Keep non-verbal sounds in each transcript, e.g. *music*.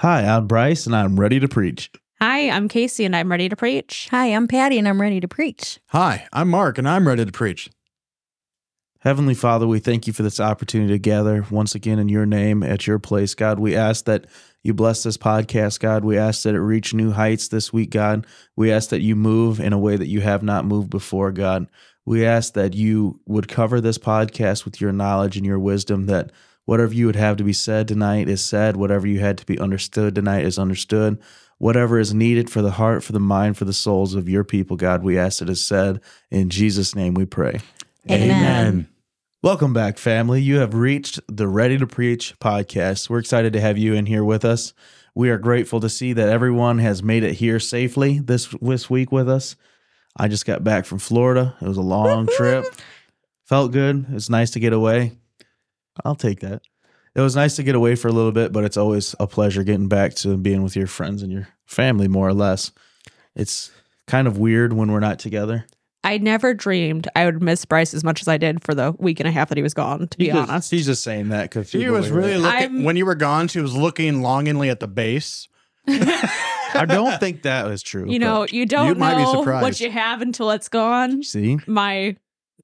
Hi, I'm Bryce, and I'm ready to preach. Hi, I'm Casey and I'm ready to preach. Hi, I'm Patty and I'm ready to preach. Hi, I'm Mark and I'm ready to preach. Heavenly Father, we thank you for this opportunity to gather once again in your name at your place. God, we ask that you bless this podcast, God. We ask that it reach new heights this week, God. We ask that you move in a way that you have not moved before, God. We ask that you would cover this podcast with your knowledge and your wisdom, that whatever you would have to be said tonight is said, whatever you had to be understood tonight is understood. Whatever is needed for the heart, for the mind, for the souls of your people, God, we ask it is said. In Jesus' name we pray. Amen. Welcome back, family. You have reached the Ready to Preach podcast. We're excited to have you in here with us. We are grateful to see that everyone has made it here safely this this week with us. I just got back from Florida. It was a long trip. Felt good. It's nice to get away. I'll take that. It was nice to get away for a little bit, but it's always a pleasure getting back to being with your friends and your family, more or less. It's kind of weird when we're not together. I never dreamed I would miss Bryce as much as I did for the week and a half that he was gone, to be He's just- honest. he's just saying that because he was really looking I'm- when you were gone. She was looking longingly at the bass. I don't think that was true. you know, you don't might be know surprised. what you have until it's gone. see, My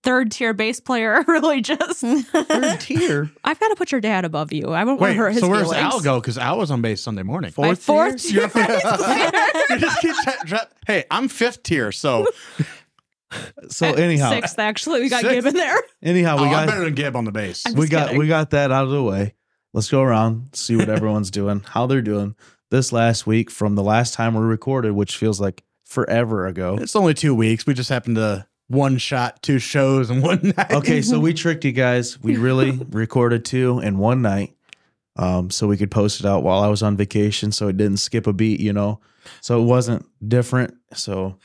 third tier bass player *laughs* really just third tier. I've got to put your dad above you. I won't Wait, want to hurt his so where's feelings. Al go? Because Al was on bass Sunday morning. My fourth tier You bass player. You just keep tra- tra- hey, I'm fifth tier, so *laughs* So anyhow, Sixth, actually. We got Sixth. Gib in there. anyhow, oh, we I'm got better than Gib on the bass. I'm we just got kidding. we got that out of the way. Let's go around see what *laughs* everyone's doing, how they're doing this last week from the last time we recorded, which feels like forever ago. It's only two weeks. We just happened to one shot two shows in one *laughs* night. Okay, so we *laughs* tricked you guys. We really *laughs* recorded two in one night, um, so we could post it out while I was on vacation, so it didn't skip a beat, you know. So it wasn't different. So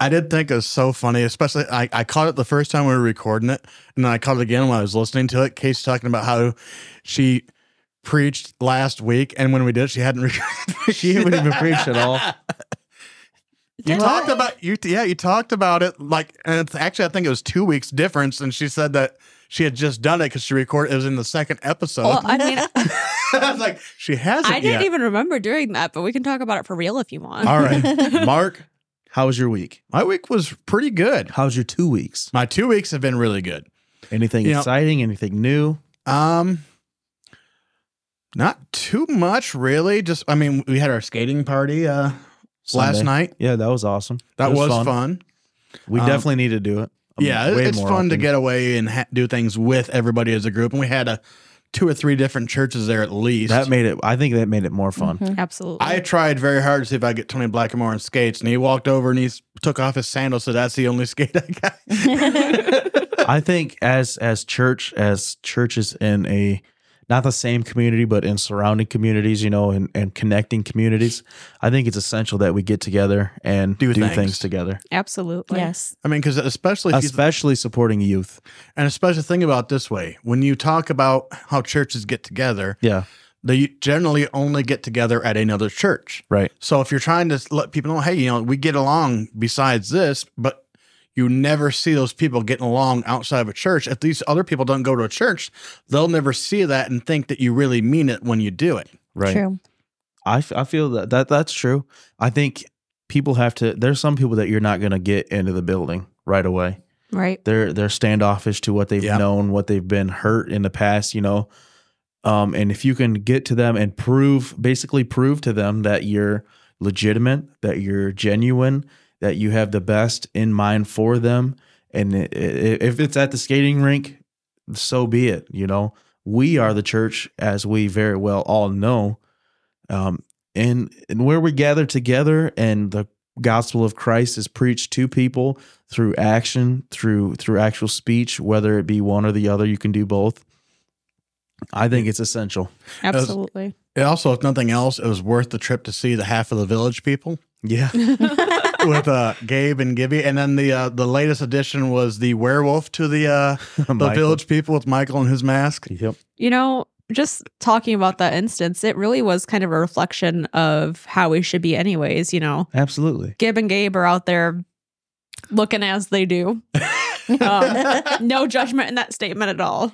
I did think it was so funny, especially I, I caught it the first time we were recording it, and then I caught it again when I was listening to it. Case talking about how she preached last week, and when we did, it, she hadn't. Recorded. she didn't even preach at all. You talked about you, yeah. You talked about it like, and it's actually I think it was two weeks difference, and she said that she had just done it because she recorded. It was in the second episode. Well, I mean, *laughs* I was like, she hasn't I didn't yet. even remember doing that, but we can talk about it for real if you want. All right, *laughs* Mark, how was your week? My week was pretty good. How's your two weeks? My two weeks have been really good. Anything You know- exciting? Anything new? Um, not too much really. Just I mean, we had our skating party uh last night. Yeah, that was awesome. That It was, fun. We Um, definitely need to do it. I mean, Yeah, it- way it's more fun to often. get away and ha- do things with everybody as a group. And we had a two or three different churches there at least. That made it. I think that made it more fun. Mhm. Absolutely. I tried very hard to see if I could get Tony Blackamore on skates, and he walked over and he s- took off his sandals. So that's the only *laughs* skate I got. *laughs* I think as as church as churches in a not the same community but in surrounding communities, you know, and, and connecting communities, I think it's essential that we get together and Do do, things. things. together. Absolutely. yes. I mean, because especially if you, Especially supporting youth. and especially think about it this way: when you talk about how churches get together, Yeah. they generally only get together at another church. Right. So if you're trying to let people know, hey, you know, we get along besides this, but you never see those people getting along outside of a church. If these other people don't go to a church, they'll never see that and think that you really mean it when you do it. Right. True. I, f- I feel that, that that's true. I think people have to there's some people that you're not going to get into the building right away. Right. they're they're standoffish to what they've Yep. known, what they've been hurt in the past, you know. Um, and if you can get to them and prove, basically prove to them that you're legitimate, that you're genuine, that you have the best in mind for them, and i- i- if it's at the skating rink, so be it. You know, we are the church, as we very well all know, um, and and where we gather together, and the gospel of Christ is preached to people through action, through through actual speech, whether it be one or the other. You can do both. I think it's essential. Absolutely. It also, if nothing else, it was worth the trip to see the half of the village people Yeah. *laughs* with uh, Gabe and Gibby, and then the uh, the latest addition was the werewolf to the uh, *laughs* the village people with Michael and his mask. Yep. You know, just talking about that instance, it really was kind of a reflection of how we should be, anyways. You know, Absolutely. Gib and Gabe are out there looking as they do. *laughs* Um, no judgment in that statement at all.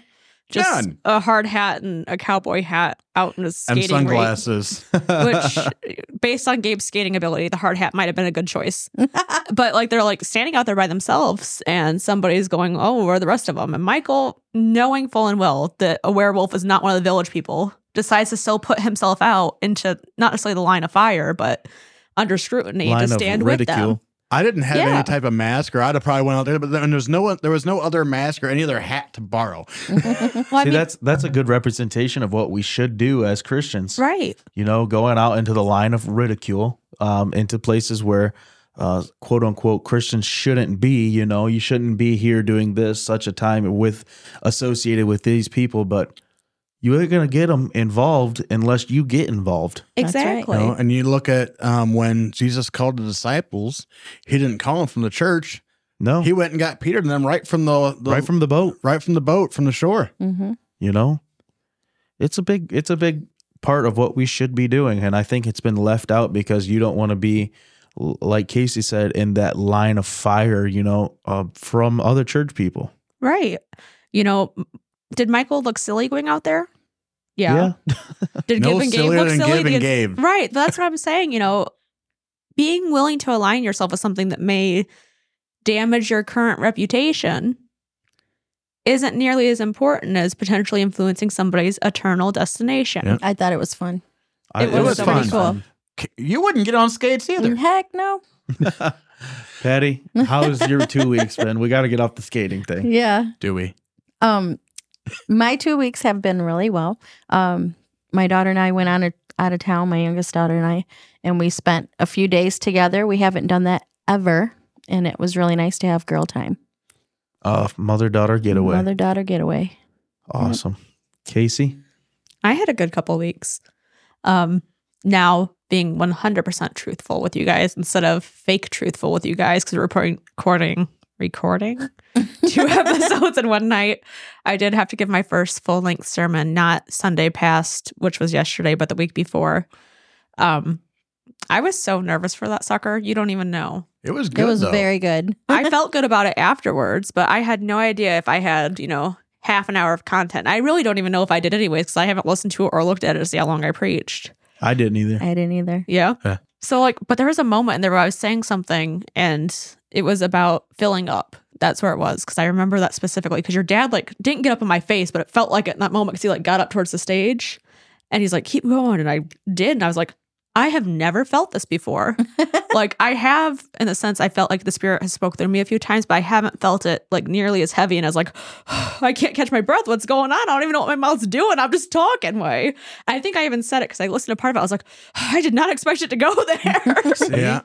Just Done. a hard hat and a cowboy hat out in a and skating sunglasses. rink. Which, *laughs* based on Gabe's skating ability, the hard hat might have been a good choice. *laughs* but like they're like standing out there by themselves, and somebody's going, "Oh, where are the rest of them?" And Michael, knowing full and well that a werewolf is not one of the village people, decides to still put himself out into not necessarily the line of fire, but under scrutiny Line to stand with them. Ridicule. I didn't have Yeah. any type of mask, or I'd have probably went out there. But then there was no there was no other mask or any other hat to borrow. *laughs* Well, See, mean, that's that's a good representation of what we should do as Christians. right. You know, going out into the line of ridicule, um, into places where uh, quote unquote Christians shouldn't be. You know, you shouldn't be here doing this such a time with associated with these people, but you ain't gonna get them involved unless you get involved. Exactly. You know, and you look at um, when Jesus called the disciples, he didn't call them from the church. No, He went and got Peter and them right from the, the right from the boat. right from the boat from the shore. hmm you know it's a big it's a big part of what we should be doing and i think it's been left out because you don't want to be like casey said in that line of fire you know uh, from other church people Right. You know, did Michael look silly going out there? Yeah. *laughs* Did No Gib and Gabe sillier look than silly? Gib and Because- Gabe. Right. That's what I'm saying. You know, being willing to align yourself with something that may damage your current reputation isn't nearly as important as potentially influencing somebody's eternal destination. Yeah. I thought it was fun. I- It was so pretty fun. You wouldn't get on skates either. Heck no. *laughs* patty how's your two weeks been we got to get off the skating thing *laughs* Yeah. Do we? Um, my two weeks have been really well. Um, my daughter and I went on a, out of town. My youngest daughter and I, and we spent a few days together. We haven't done that ever, and it was really nice to have girl time. uh mother daughter getaway Mother daughter getaway. awesome casey I had a good couple weeks. Um, now being 100% truthful with you guys instead of fake truthful with you guys because we're recording, recording, recording *laughs* two episodes in one night. I did have to give my first full length sermon, not Sunday past, which was yesterday, but the week before. Um, I was so nervous for that sucker. You don't even know. It was good. it was though. very good. *laughs* I felt good about it afterwards, but I had no idea if I had, you know, half an hour of content. I really don't even know if I did anyways because I haven't listened to it or looked at it to see how long I preached. i didn't either I didn't either. Yeah. Yeah. So like, but there was a moment in there where I was saying something and it was about filling up. That's where it was because I remember that specifically because your dad like didn't get up in my face, but it felt like it in that moment because he like got up towards the stage and he's like, keep going. And I did. And I was like, I have never felt this before. *laughs* like I have in the sense I felt like the spirit has spoke through me a few times, but I haven't felt it like nearly as heavy. And I was like, *sighs* I can't catch my breath. What's going on? I don't even know what my mouth's doing. I'm just talking way. I think I even said it because I listened to part of it. I was like, *sighs* I did not expect it to go *laughs* there. *laughs* Yeah.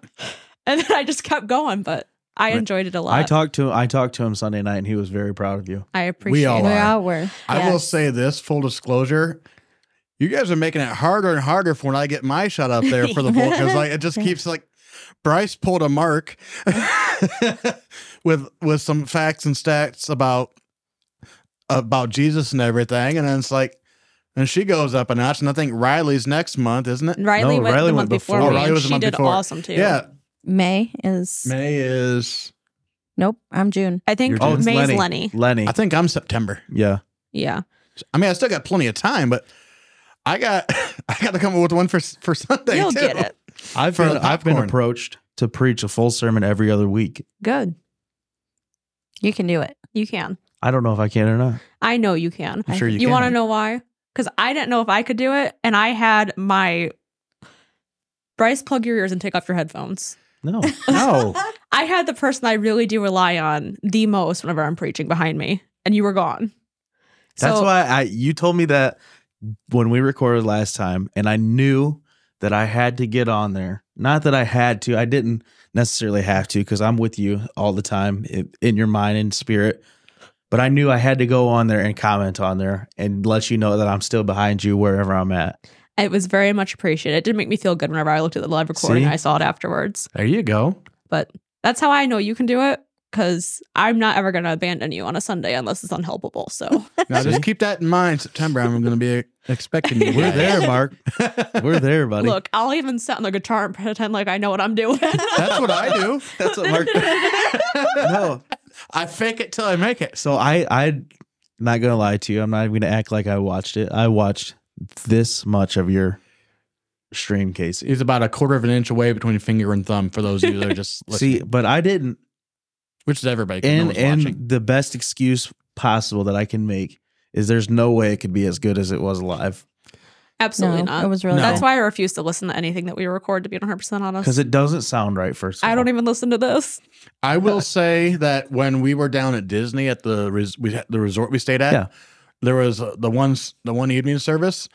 and then I just kept going, but I enjoyed it a lot. i talked to i talked to him sunday night and he was very proud of you I appreciate all we it. are. all were. I will Yes. say this full disclosure. You guys are making it harder and harder for when I get my shot up there for the *laughs* vote because like it just keeps like Bryce pulled a mark *laughs* with with some facts and stats about about Jesus and everything, and then it's like, and she goes up a notch, and I think Riley's next month, isn't it? Riley No, went Riley the went month before, before. me, Oh, Riley and was the she month did before. awesome too. Yeah, May is May is. nope. I'm June. I think You're oh it's May's lenny Lenny. lenny I think I'm September. yeah Yeah. I mean, I still got plenty of time, but I got *laughs* I got to come up with one for for Sunday You'll too. get it. i've For been the i've been popcorn. approached to preach a full sermon every other week Good. You can do it. You can. i don't know if i can or not I know you can. I'm sure you, You can. want to know why? Because I didn't know if I could do it, and I had my Bryce plug your ears and take off your headphones. No *laughs* no I had the person I really do rely on the most whenever I'm preaching behind me, and you were gone. That's So- why I you told me that when we recorded last time, and I knew that I had to get on there. Not that I had to, I didn't necessarily have to because I'm with you all the time in, in your mind and spirit. But I knew I had to go on there and comment on there and let you know that I'm still behind you wherever I'm at. It was very much appreciated. It did make me feel good whenever I looked at the live recording. See? I saw it afterwards. There you go. But that's how I know you can do it because I'm not ever going to abandon you on a Sunday unless it's unhelpable. So *laughs* Now just keep that in mind. September, I'm going to be expecting you. We're there, Mark. *laughs* We're there, buddy. look, I'll even sit on the guitar and pretend like I know what I'm doing. *laughs* That's what I do. That's what Mark. no, I fake it till I make it. so I I not gonna lie to you. I'm not even gonna act like I watched it. I watched this much of your stream, Casey. He's about a quarter of an inch away between finger and thumb for those of you that are just *laughs* listening, See, but I didn't. which is everybody. 'cause no And watching. and the best excuse possible that I can make is there's no way it could be as good as it was live Absolutely no, not. it was really No. That's why I refuse to listen to anything that we record. To be 100 percent honest, because it doesn't sound right. First, of I don't even listen to this. I will say that when we were down at Disney at the res- we had the resort we stayed at, Yeah. There was uh, the ones the one evening service.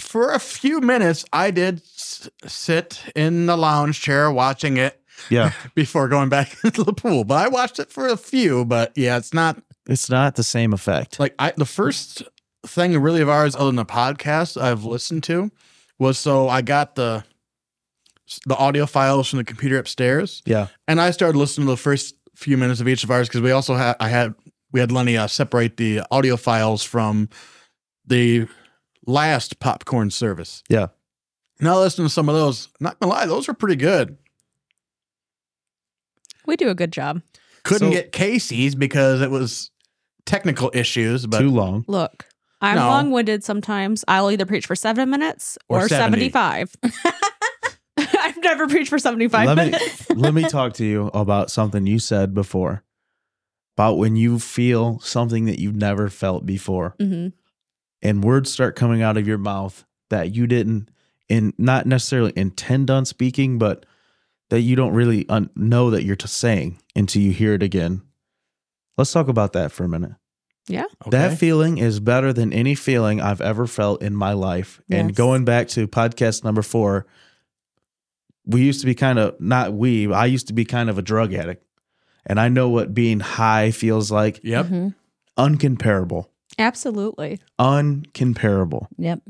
For a few minutes, I did s- sit in the lounge chair watching it Yeah, *laughs* before going back *laughs* into the pool. But I watched it for a few. But yeah, it's not it's not the same effect. like I the first thing really of ours other than the podcast I've listened to was so I got the the audio files from the computer upstairs Yeah, and I started listening to the first few minutes of each of ours because we also had I had we had Lenny uh, separate the audio files from the last popcorn service. yeah. Now listening to some of those, not gonna lie, those are pretty good. We do a good job. Couldn't So- get Casey's because it was technical issues, but Too long. Look, I'm No. long winded sometimes. I'll either preach for seven minutes Or or, 70. 75. *laughs* I've never preached for 75 Let me minutes. let me *laughs* talk to you about something you said before about when you feel something that you've never felt before hmm and words start coming out of your mouth that you didn't and not necessarily intend on speaking but that you don't really un- know that you're t- saying until you hear it again. Let's talk about that for a minute. Okay. that feeling is better than any feeling i've ever felt in my life. And going back to podcast number four we used to be kind of not we i used to be kind of a drug addict and i know what being high feels like Yep. Mhm. uncomparable Absolutely. uncomparable Yep.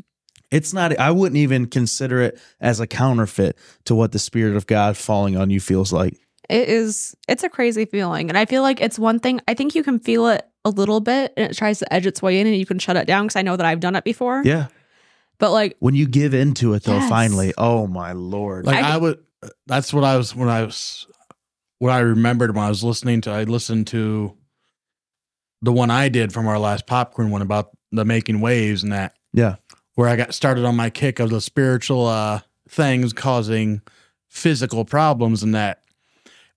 it's not i wouldn't even consider it as a counterfeit to what the spirit of god falling on you feels like It is, it's a crazy feeling. And I feel like it's one thing, I think you can feel it a little bit and it tries to edge its way in and you can shut it down because I know that I've done it before. yeah But like, when you give into it though Yes. finally oh my lord Like I- I, would that's what I was when I was what I remembered when I was listening to I listened to the one I did from our last popcorn one about the making waves and that yeah where I got started on my kick of the spiritual uh things causing physical problems and that.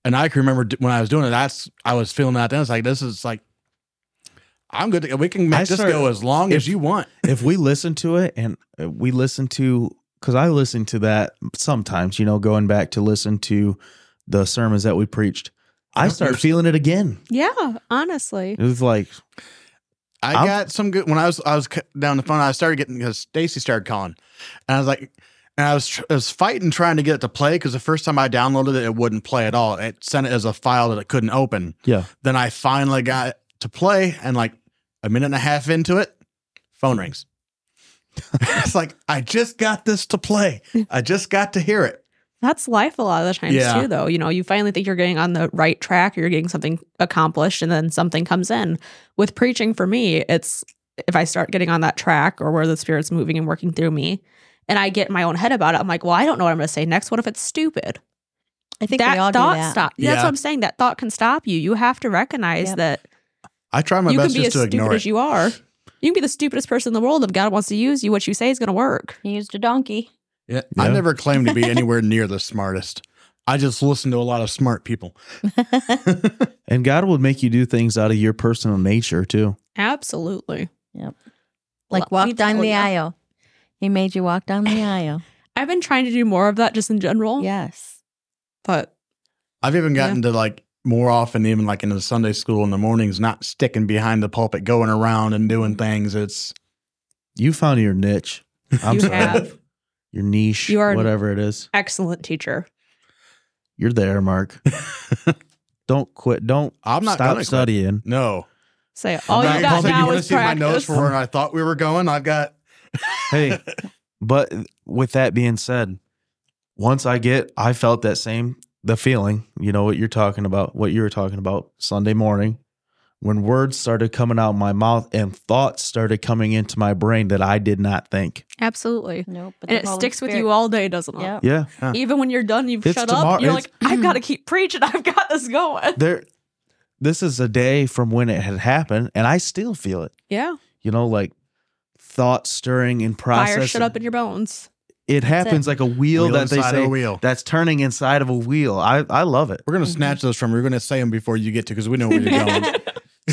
And I can remember when I was doing it, that's I was feeling that then. It's like this is like I'm good. To, we can make I this start- go as long if- as you want. *laughs* if we listen to it and uh, we listen to because i listen to that sometimes you know going back to listen to the sermons that we preached i Yep, start feeling it again yeah, honestly. it was like I I'm- got some good when I was I was c- down the phone. I started getting because Stacy started calling, and I was like, and I was tr- I was fighting trying to get it to play because the first time I downloaded it, it wouldn't play at all. It sent it as a file that it couldn't open. yeah Then I finally got it to play, and like a minute and a half into it, phone rings. *laughs* it's like I just got this to play. *laughs* I just got to hear it. That's life a lot of the times Yeah. too, though. You know, you finally think you're getting on the right track, or you're getting something accomplished, and then something comes in. With preaching, for me, it's if I start getting on that track or where the spirit's moving and working through me, and I get in my own head about it, I'm like, well, I don't know what I'm going to say next. What if it's stupid? I think that we all do thought that. stop. That's what I'm saying. That thought can stop you. You have to recognize Yep. that I try my you can best be just as to ignore stupid it. as you are. You can be the stupidest person in the world. If God wants to use you, what you say is going to work. He used a donkey. Yeah. I never claimed to be anywhere near the smartest. I just listen to a lot of smart people. *laughs* and god will make you do things out of your personal nature too Absolutely. Yep. Like Let me walk down the ya. aisle. He made you walk down the aisle. *laughs* I've been trying to do more of that just in general. Yes. But I've even gotten to like more often, even like in the Sunday school in the mornings, not sticking behind the pulpit, going around and doing things. It's you found your niche i'm you sorry have *laughs* your niche You are- whatever it is excellent teacher. you're there mark *laughs* don't quit don't I'm not stop gonna quit. studying No. Say I'm all not you gonna got now you wanna is see my notes for where I thought we were going. I've got *laughs* hey but with that being said once i get i felt that same the feeling you know what you're talking about what you were talking about sunday morning when words started coming out of my mouth and thoughts started coming into my brain that i did not think Absolutely. Nope. And it Holy sticks with you all day, doesn't it? Yep. yeah Even when you're done, you've It's shut tomorrow- up. You're like, I've got to mm-hmm. keep preaching. I've got this going. there this is a day from when it had happened, and I still feel it. Yeah. You know, like thought stirring and process. Fire shut up in your bones. It happens like a wheel, Wheel that they say a wheel. that's turning inside of a wheel. I I love it. We're gonna mm-hmm. snatch those from you. We're gonna say them before you get to because we know where you're *laughs* going.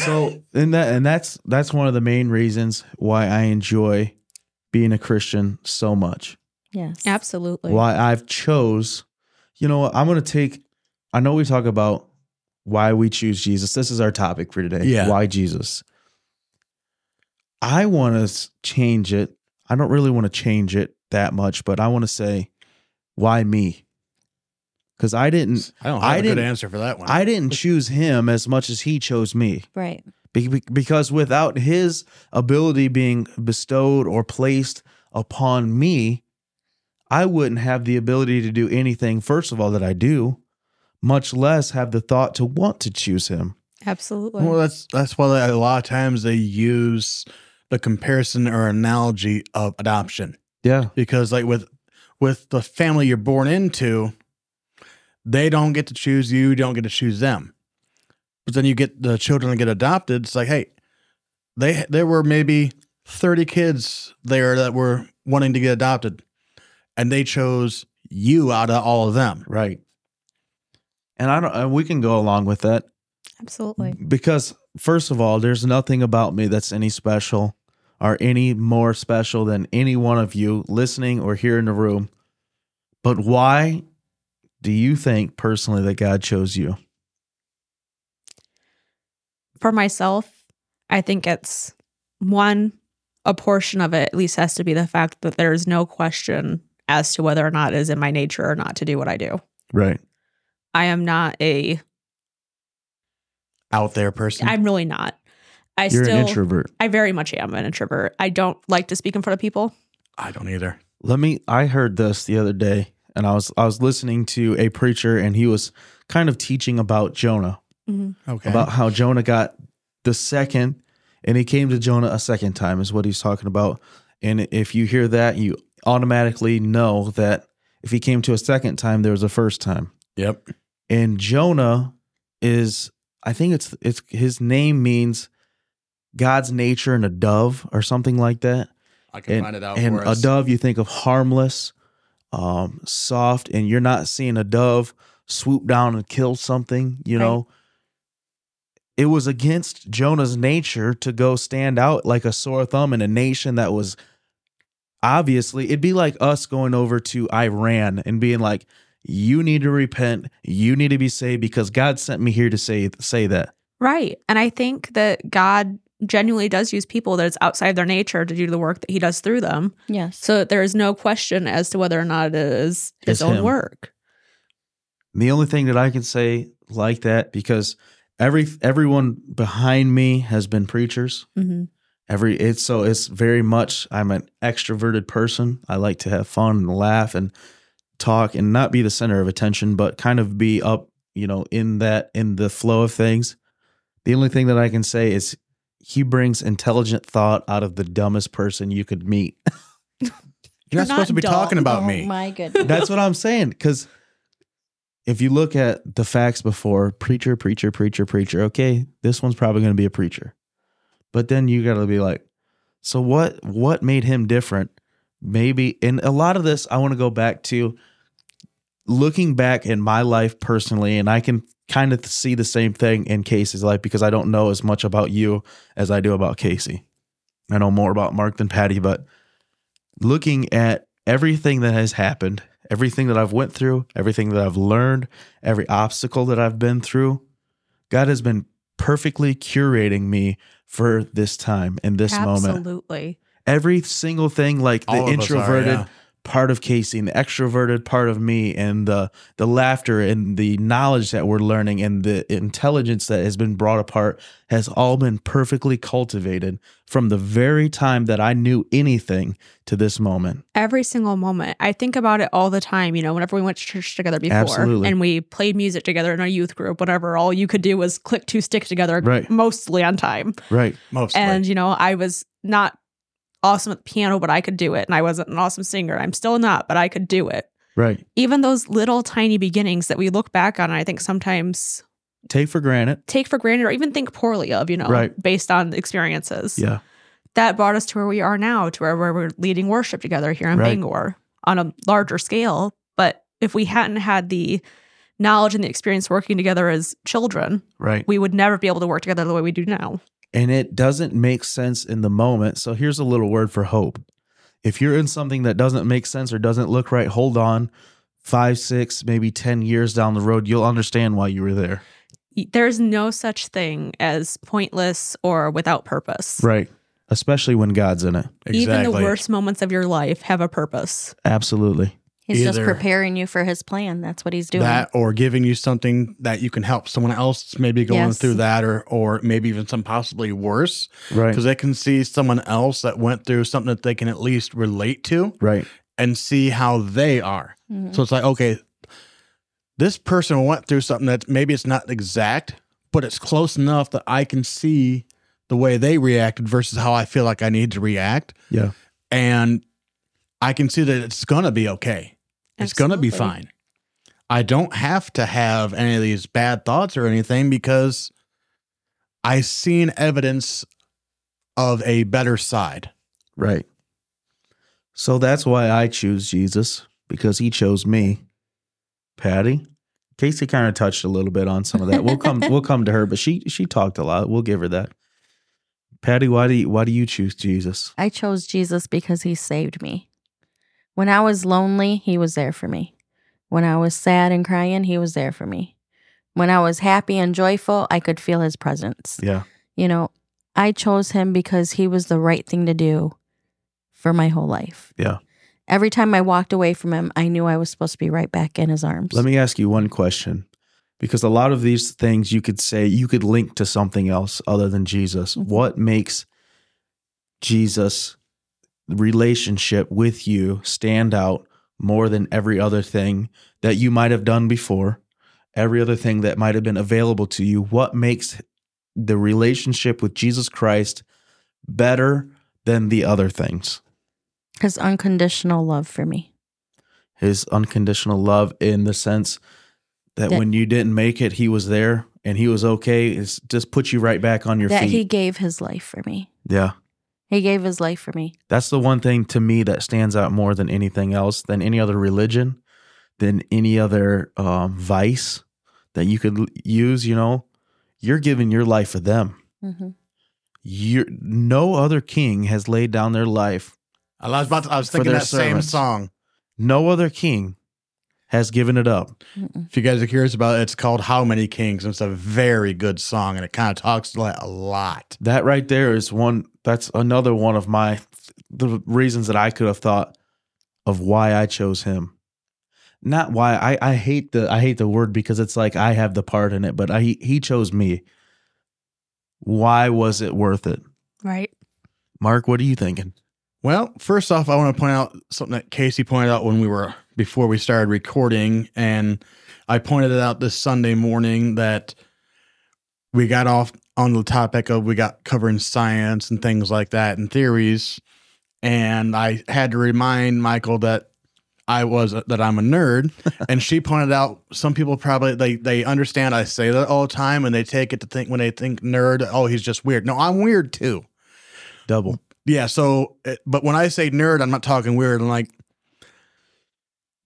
So *laughs* and that and that's that's one of the main reasons why I enjoy being a Christian so much. Yes. Absolutely. Why I've chose, you know, I'm going to take. I know we talk about why we choose Jesus. This is our topic for today. Yeah. Why Jesus? I want to change it. I don't really want to change it that much, but I want to say, why me? Because I didn't. I don't have I a good didn't- answer for that one. I didn't choose him as much as he chose me. Right. Be- be- because without his ability being bestowed or placed upon me, I wouldn't have the ability to do anything, first of all, that I do, much less have the thought to want to choose him. Absolutely. well, that's that's why a lot of times they use the comparison or analogy of adoption Yeah. because, like with with the family you're born into, they don't get to choose you, you don't get to choose them. But then you get the children that get adopted. It's like, hey, they there were maybe thirty kids there that were wanting to get adopted, and they chose you out of all of them. Right. And I don't, and we can go along with that Absolutely. because, first of all, there's nothing about me that's any special or any more special than any one of you listening or here in the room. But why do you think personally that God chose you? For myself, I think it's one, a portion of it at least has to be the fact that there's no question as to whether or not it is in my nature or not to do what I do. Right. I am not a, Out there person. I'm really not. I You're still, an introvert. I very much am an introvert. I don't like to speak in front of people. I don't either. Let me I heard this the other day and I was I was listening to a preacher and he was kind of teaching about Jonah, mm-hmm. Okay. about how Jonah got the second and he came to Jonah a second time is what he's talking about. And if you hear that, you automatically know that if he came to a second time, there was a first time. yep. And Jonah is I think it's it's his name means God's nature and a dove or something like that. I can and, find it out and for a us. dove you think of harmless um soft and you're not seeing a dove swoop down and kill something you Right. know it was against jonah's nature to go stand out like a sore thumb in a nation that was obviously it'd be like us going over to iran and being like you need to repent you need to be saved because god sent me here to say say that Right. And I think that God genuinely does use people that's outside their nature to do the work that he does through them. Yes. So that there is no question as to whether or not it is his It's own him. work. The only thing that I can say like that because every everyone behind me has been preachers. hmm Every it's so it's very much I'm an extroverted person. I like to have fun and laugh and talk and not be the center of attention, but kind of be up, you know, in that in the flow of things. The only thing that I can say is he brings intelligent thought out of the dumbest person you could meet. You're *laughs* You're not supposed to not be talking about oh me. my goodness. That's what I'm saying. Because if you look at the facts before preacher, preacher, preacher, preacher, okay, this one's probably going to be a preacher. But then you got to be like, so what? What made him different? Maybe, and a lot of this, I want to go back to looking back in my life personally, and I can kind of see the same thing in Casey's life because I don't know as much about you as I do about Casey. I know more about Mark than Patty, but looking at everything that has happened, everything that I've went through, everything that I've learned, every obstacle that I've been through, God has been perfectly curating me for this time and this moment. Absolutely. Every single thing like the All of us are, introverted yeah. Part of Casey and the extroverted part of me and the the laughter and the knowledge that we're learning and the intelligence that has been brought apart has all been perfectly cultivated from the very time that I knew anything to this moment. Every single moment. I think about it all the time, you know, whenever we went to church together before Absolutely. and we played music together in our youth group, whatever, all you could do was click two sticks together Right. mostly on time. Right. Mostly. And, you know, I was not awesome at the piano, but I could do it. And I wasn't an awesome singer. I'm still not, but I could do it. Right. Even those little tiny beginnings that we look back on, I think sometimes take for granted. take for granted or even think poorly of, you know, Right. based on experiences. Yeah. That brought us to where we are now, to where we're leading worship together here in Right. Bangor on a larger scale. But if we hadn't had the knowledge and the experience working together as children, Right. we would never be able to work together the way we do now. And it doesn't make sense in the moment. So here's a little word for hope. If you're in something that doesn't make sense or doesn't look right, hold on. Five, six, maybe 10 years down the road, you'll understand why you were there. There's no such thing as pointless or without purpose. Right. Especially when God's in it. Even the worst moments of your life have a purpose. Absolutely. He's just preparing you for his plan. That's what he's doing. that or giving you something that you can help someone else maybe going Yes. through that or or maybe even some possibly worse Right. because they can see someone else that went through something that they can at least relate to Right. and see how they are Mhm. so it's like okay this person went through something that maybe it's not exact but it's close enough that i can see the way they reacted versus how i feel like i need to react Yeah. and I can see that it's gonna be okay. It's gonna be fine. I don't have to have any of these bad thoughts or anything because I've seen evidence of a better side. Right. So that's why I choose Jesus because he chose me. Patty, Casey kind of touched a little bit on some of that. We'll come *laughs* we'll come to her, but she she talked a lot. We'll give her that. Patty, why do you, why do you choose Jesus? I chose Jesus because he saved me. When I was lonely, he was there for me. When I was sad and crying, he was there for me. When I was happy and joyful, I could feel his presence. Yeah. You know, I chose him because he was the right thing to do for my whole life. Yeah. Every time I walked away from him, I knew I was supposed to be right back in his arms. Let me ask you one question. Because a lot of these things you could say you could link to something else other than Jesus. Mhm. What makes Jesus relationship with you stand out more than every other thing that you might have done before, every other thing that might have been available to you? What makes the relationship with Jesus Christ better than the other things? his unconditional love for me. his unconditional love in the sense that, That- when you didn't make it, he was there and he was okay. It's just put you right back on your that feet. he gave his life for me. yeah. He gave his life for me. That's the one thing to me that stands out more than anything else, than any other religion, than any other um, vice that you could use. You know, you're giving your life for them. hmm You're, no other king has laid down their life. I was about to, I was thinking their that same song. No other king has given it up. Mm-mm. If you guys are curious about it, it's called How Many Kings. And it's a very good song and it kind of talks to a lot. That right there is one. That's another one of my the reasons that I could have thought of why I chose him. Not why I I hate the I hate the word because it's like I have the part in it, but I he chose me. Why was it worth it? Right. Mark, what are you thinking? Well, first off, I want to point out something that Casey pointed out when we were before we started recording, and I pointed it out this Sunday morning that we got off on the topic of we got covering science and things like that and theories, and I had to remind Michael that I was that I'm a nerd, *laughs* and she pointed out some people probably they they understand I say that all the time, and they take it to think when they think nerd, oh he's just weird. No, I'm weird too. Double. Yeah. So, uh, but when I say nerd, I'm not talking weird. I'm like,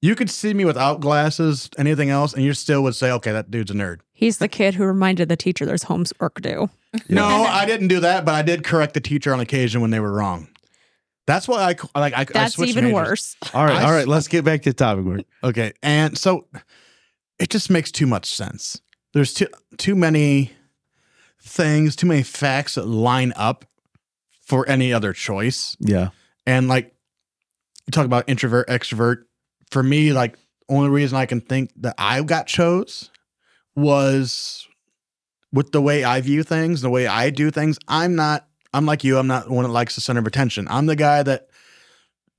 you could see me without glasses, anything else, and you still would say, okay, that dude's a nerd. He's the kid who reminded the teacher there's homework due. *laughs* No, *laughs* I didn't do that, but I did correct the teacher on occasion when they were wrong. That's why I like. I, I That's switched even majors. worse. All right, I all. Let's get back to the topic. Mark. Okay, and so it just makes too much sense. There's too too many things, too many facts that line up for any other choice. Yeah, And like you talk about introvert, extrovert. For me, like only reason I can think that I got chose was with the way I view things, the way I do things. I'm not. I'm like you. I'm not one that likes the center of attention. I'm the guy that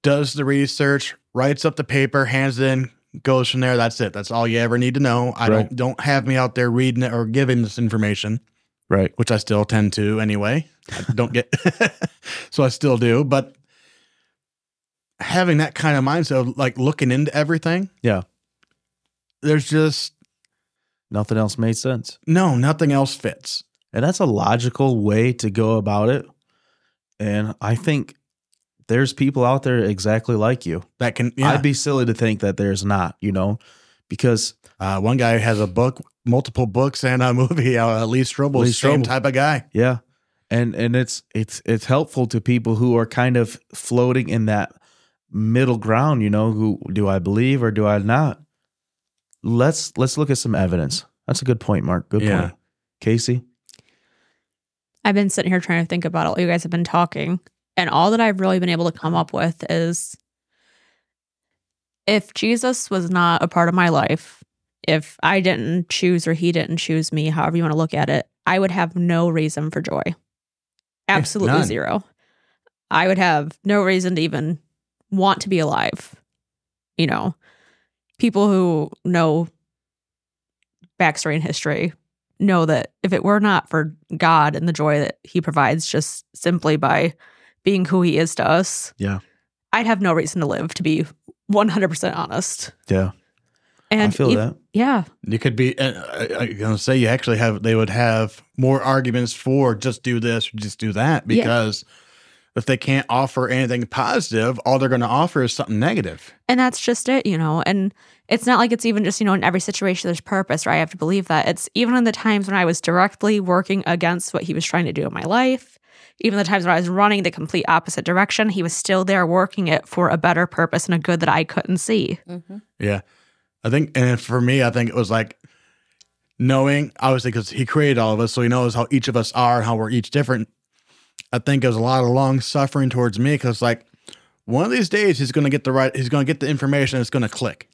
does the research, writes up the paper, hands it in, goes from there. That's it. That's all you ever need to know. I Right. don't don't have me out there reading it or giving this information right. which I still tend to anyway. I don't get *laughs* so I still do, but having that kind of mindset of like looking into everything. Yeah. There's just Nothing else made sense. No, nothing else fits. And that's a logical way to go about it. And I think there's people out there exactly like you. That can. Yeah. I'd be silly to think that there's not, you know, because uh, one guy has a book, multiple books, and a movie. Uh, Lee Strobel, Lee same Strobel. type of guy. yeah. And and it's it's it's helpful to people who are kind of floating in that middle ground, you know, who do I believe or do I not? Let's let's look at some evidence. That's a good point, Mark. Good Yeah. point. Casey? I've been sitting here trying to think about all you guys have been talking, and all that I've really been able to come up with is if Jesus was not a part of my life, if I didn't choose or he didn't choose me, however you want to look at it, I would have no reason for joy. Absolutely none. zero. I would have no reason to even want to be alive. You know, people who know backstory and history know that if it were not for God and the joy that He provides just simply by being who He is to us, Yeah. I'd have no reason to live, to be 100% honest. Yeah. And I feel ev- that. Yeah. You could be. Uh, I, I'm gonna say you actually have. They would have more arguments for just do this or just do that Yeah. Because if they can't offer anything positive, all they're going to offer is something negative. And that's just it, you know. And it's not like it's even just, you know, in every situation there's purpose, or I have to believe that. It's even in the times when I was directly working against what he was trying to do in my life, even the times when I was running the complete opposite direction, he was still there working it for a better purpose and a good that I couldn't see. Mhm. Yeah, I think, and for me, I think it was like knowing obviously because he created all of us, so he knows how each of us are and how we're each different. I think it was a lot of long suffering towards me because like one of these days he's going to get the right, he's going to get the information, it's going to click.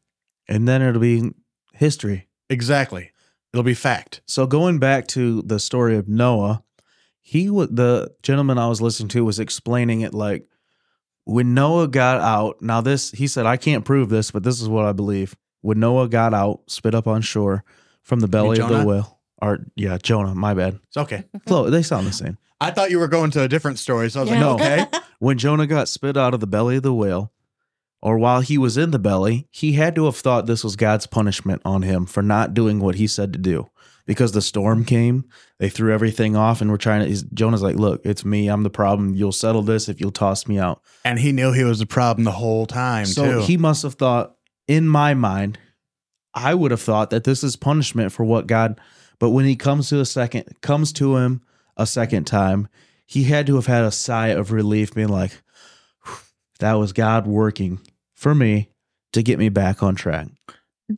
And then it'll be history. Exactly, it'll be fact. So going back to the story of Noah, he was the gentleman I was listening to was explaining it like when Noah got out. Now this he said I can't prove this, but this is what I believe. When Noah got out, spit up on shore from the belly of the whale. Or yeah, Jonah. My bad. It's okay. Flo, they sound the same. I thought you were going to a different story, so I was Yeah. like, okay. *laughs* When Jonah got spit out of the belly of the whale, or while he was in the belly, he had to have thought this was God's punishment on him for not doing what he said to do. Because the storm came, they threw everything off and were trying to. He's, Jonah's like, Look, it's me. I'm the problem. You'll settle this if you'll toss me out. And he knew he was the problem the whole time So too. he must have thought, in my mind, I would have thought that this is punishment for what God. But when he comes to a second, comes to him a second time, he had to have had a sigh of relief, being like, "That was God working for me to get me back on track."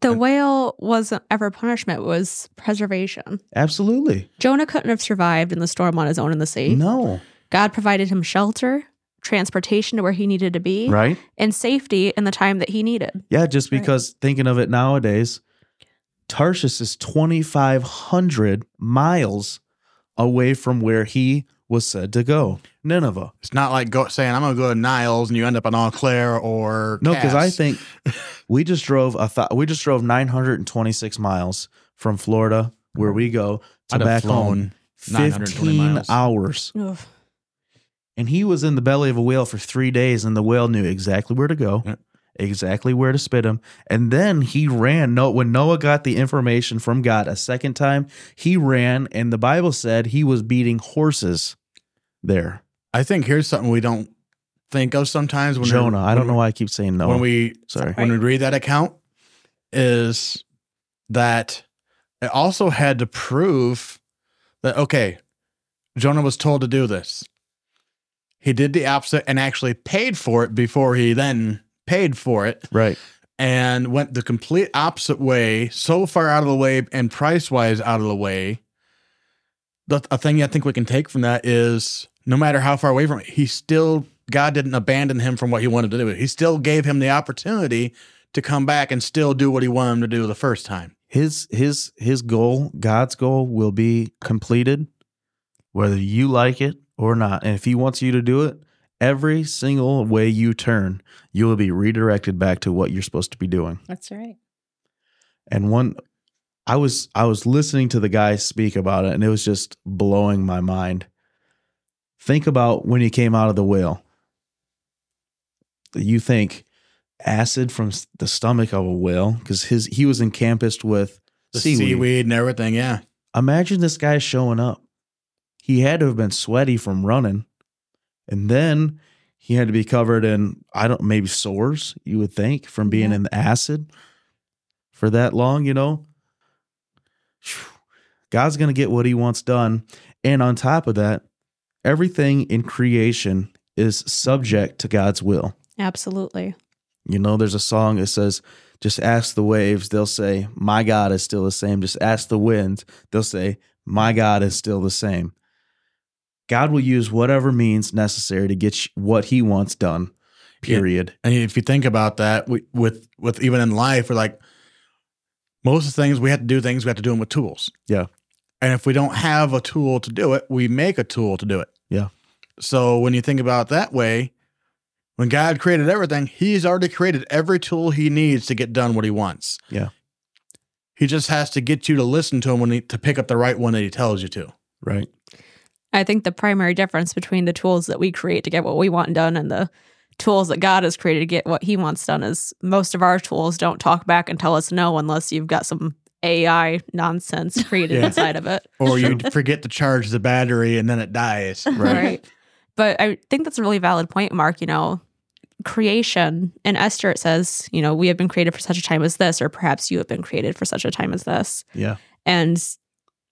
The whale wasn't ever punishment, it was preservation. Absolutely, Jonah couldn't have survived in the storm on his own in the sea. no, God provided him shelter, transportation to where he needed to be, right? and safety in the time that he needed. Yeah, just Right. because thinking of it nowadays, Tarshish is 2,500 miles away from where he was said to go. Nineveh. it's not like go, saying I'm going to go to Niles and you end up in Eau Claire or No, because I think *laughs* we just drove a th- we just drove 926 miles from Florida, where we go, to I'd have back flown home. 15 miles. hours. And he was in the belly of a whale for three days, and the whale knew exactly where to go, Yep. Exactly where to spit him. And then he ran. No, when Noah got the information from God a second time, he ran, and the Bible said he was beating horses there. I think here's something we don't think of sometimes when Jonah. I don't know why I keep saying Noah. when we Sorry. when we read that account is that it also had to prove that okay, Jonah was told to do this. He did the opposite and actually paid for it before he then paid for it Right. and went the complete opposite way, so far out of the way and price wise out of the way. The a thing I think we can take from that is no matter how far away from it, he still God didn't abandon him from what he wanted to do. He still gave him the opportunity to come back and still do what he wanted him to do the first time. his his his goal god's goal will be completed whether you like it or not and if he wants you to do it every single way you turn you will be redirected back to what you're supposed to be doing That's right. and one i was i was listening to the guy speak about it and it was just blowing my mind think about when he came out of the whale you think acid from the stomach of a whale because his he was encompassed with The Seaweed. seaweed. and everything. Yeah. Imagine this guy showing up. He had to have been sweaty from running. And then he had to be covered in, I don't maybe sores, you would think, from being Yeah. in the acid for that long, you know? God's going to get what he wants done. And on top of that, everything in creation is subject to God's will. Absolutely. You know, there's a song that says, just ask the waves, they'll say, My God is still the same. Just ask the wind, they'll say, My God is still the same. God will use whatever means necessary to get what he wants done, Yeah. period. And if you think about that, we, with with even in life, we're like most of the things we have to do things we have to do them with tools. Yeah. And if we don't have a tool to do it, we make a tool to do it. Yeah. So when you think about that way, when God created everything, He's already created every tool He needs to get done what He wants. Yeah. He just has to get you to listen to Him when he, to pick up the right one that He tells you to. Right. I think the primary difference between the tools that we create to get what we want done and the tools that God has created to get what he wants done is most of our tools don't talk back and tell us no unless you've got some AI nonsense *laughs* created Yeah. inside of it. *laughs* Or you forget to charge the battery and then it dies. *laughs* Right. But I think that's a really valid point, Mark. You know, creation in Esther, it says, you know, we have been created for such a time as this, or perhaps you have been created for such a time as this. Yeah. And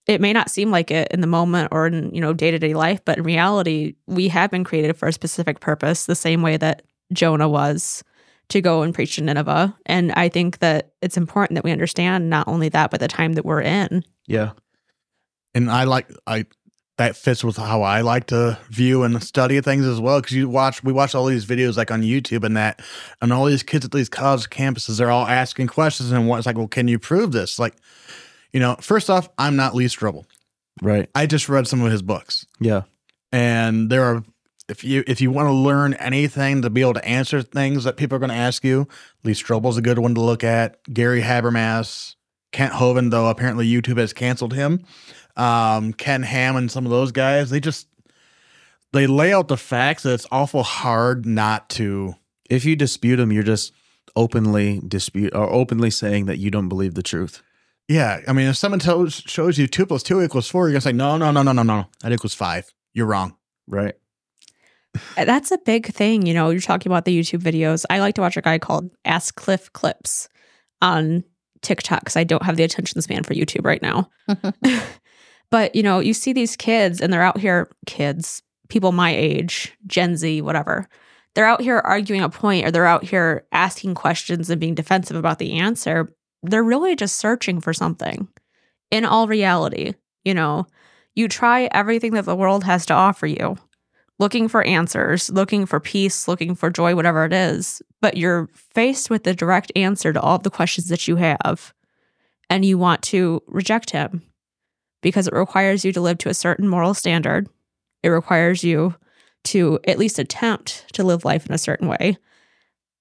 it may not seem like it in the moment or in, you know, day to day life, but in reality, we have been created for a specific purpose, the same way that Jonah was to go and preach to Nineveh. And I think that it's important that we understand not only that, but the time that we're in. Yeah. and I like I that fits with how I like to view and study things as well. Because you watch, we watch all these videos like on YouTube and that, and all these kids at these college campuses, they're all asking questions, and what's like, well, can you prove this? Like, you know, first off, I'm not Lee Strobel. Right. I just read some of his books, Yeah. and there are. If you if you want to learn anything to be able to answer things that people are going to ask you, Lee Strobel's a good one to look at. Gary Habermas, Kent Hovind, though apparently YouTube has canceled him. Um, Ken Ham and some of those guys, they just they lay out the facts that it's awful hard not to. If you dispute them, you're just openly dispute or openly saying that you don't believe the truth. Yeah, I mean, if someone tells shows you two plus two equals four, you're gonna say no, no, no, no, no, no, that equals five. You're wrong. Right. Uh, that's a big thing. You know, you're talking about the YouTube videos. I like to watch a guy called Ask Cliff Clips on TikTok because I don't have the attention span for YouTube right now. *laughs* *laughs* but, you know, you see these kids and they're out here, kids, people my age, Gen Z, whatever. They're out here arguing a point or they're out here asking questions and being defensive about the answer. They're really just searching for something. In all reality, you know, you try everything that the world has to offer you looking for answers, looking for peace, looking for joy, whatever it is, but you're faced with the direct answer to all the questions that you have, and you want to reject him because it requires you to live to a certain moral standard. It requires you to at least attempt to live life in a certain way.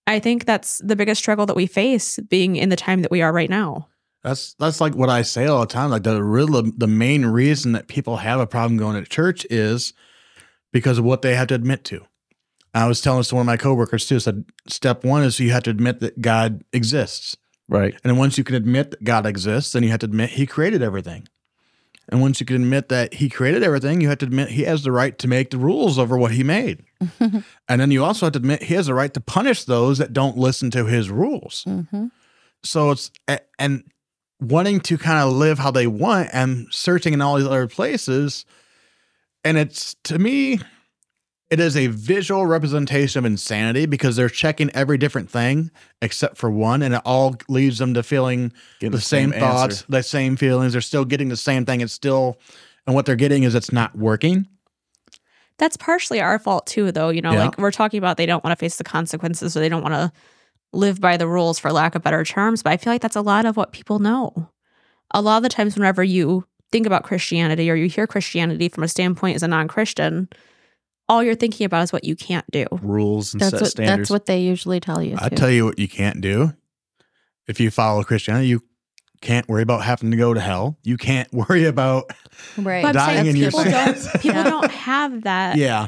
I think that's the biggest struggle that we face being in the time that we are right now. That's that's like what I say all the time. Like the real the main reason that people have a problem going to church is because of what they have to admit to. I was telling this to one of my coworkers too. Said step one is you have to admit that God exists, Right. and then once you can admit that God exists, then you have to admit He created everything. And once you can admit that He created everything, you have to admit He has the right to make the rules over what He made. *laughs* and then you also have to admit He has the right to punish those that don't listen to His rules hmm so it's and wanting to kind of live how they want and searching in all these other places and it's to me it is a visual representation of insanity because they're checking every different thing except for one and it all leads them to feeling Getting the, same, thoughts answer. the same feelings they're still getting the same thing it's still and what they're getting is it's not working That's partially our fault too, though. You know, Yeah. like we're talking about they don't want to face the consequences or they don't want to live by the rules for lack of better terms. But I feel like that's a lot of what people know. A lot of the times, whenever you think about Christianity or you hear Christianity from a standpoint as a non Christian, all you're thinking about is what you can't do. Rules and That's set what standards. that's what they usually tell you. i tell you what you can't do if you follow christianity you can't worry about having to go to hell you can't *laughs* worry about right. But I'm dying saying in your people don't sins. people Yeah. don't have that yeah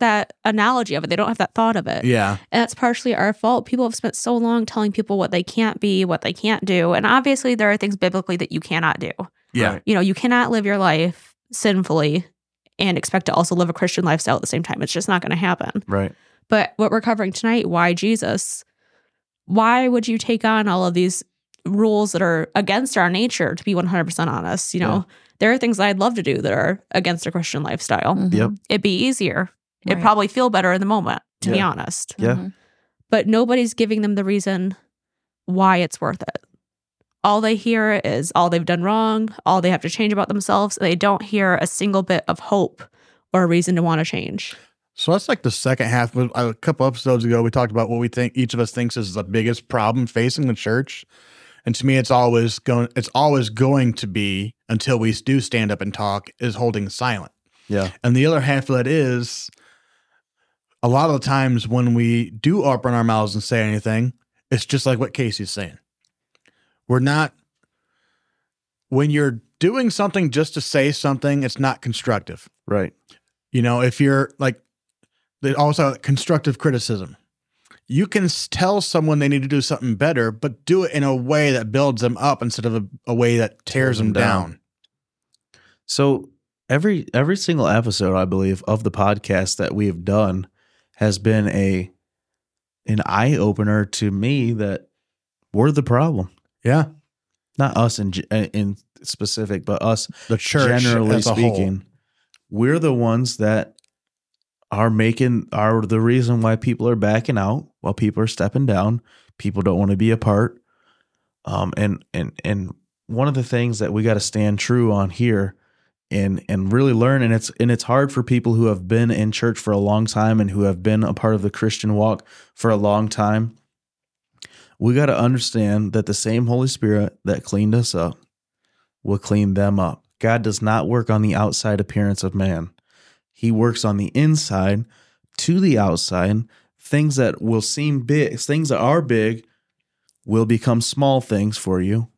that analogy of it. They don't have that thought of it. Yeah. And that's partially our fault. People have spent so long telling people what they can't be, what they can't do. And obviously, there are things biblically that you cannot do. Yeah. You know, you cannot live your life sinfully and expect to also live a Christian lifestyle at the same time. It's just not going to happen. Right. But what we're covering tonight, why Jesus? Why would you take on all of these rules that are against our nature, to be 100% honest? You know, Yeah. there are things I'd love to do that are against a Christian lifestyle. Mhm. Yep. It'd be easier. It'd probably feel better in the moment, to be honest. Yeah. Mhm. But nobody's giving them the reason why it's worth it. All they hear is all they've done wrong, all they have to change about themselves. They don't hear a single bit of hope or a reason to want to change. So that's like the second half. of- A couple episodes ago, we talked about what we think each of us thinks is the biggest problem facing the church. And to me, it's always going. It's always going to be until we do stand up and talk. Is holding silent. Yeah. And the other half of that is a lot of the times when we do open our mouths and say anything, it's just like what Casey's saying. We're not, when you're doing something just to say something, it's not constructive. Right. You know, if you're like, also constructive criticism. You can tell someone they need to do something better, but do it in a way that builds them up instead of a, a way that tears them down. So every every single episode, I believe, of the podcast that we have done has been a an eye opener to me that we're the problem. Yeah. Not us in in specific, but us The church, generally as a whole. speaking. We're the ones that are making are the reason why people are backing out, while people are stepping down. People don't want to be a part. Um, and and and one of the things that we got to stand true on here and and really learn and it's and it's hard for people who have been in church for a long time and who have been a part of the Christian walk for a long time. We got to understand that the same Holy Spirit that cleaned us up will clean them up. God does not work on the outside appearance of man. He works on the inside to the outside. Things that will seem big, things that are big will become small things for you.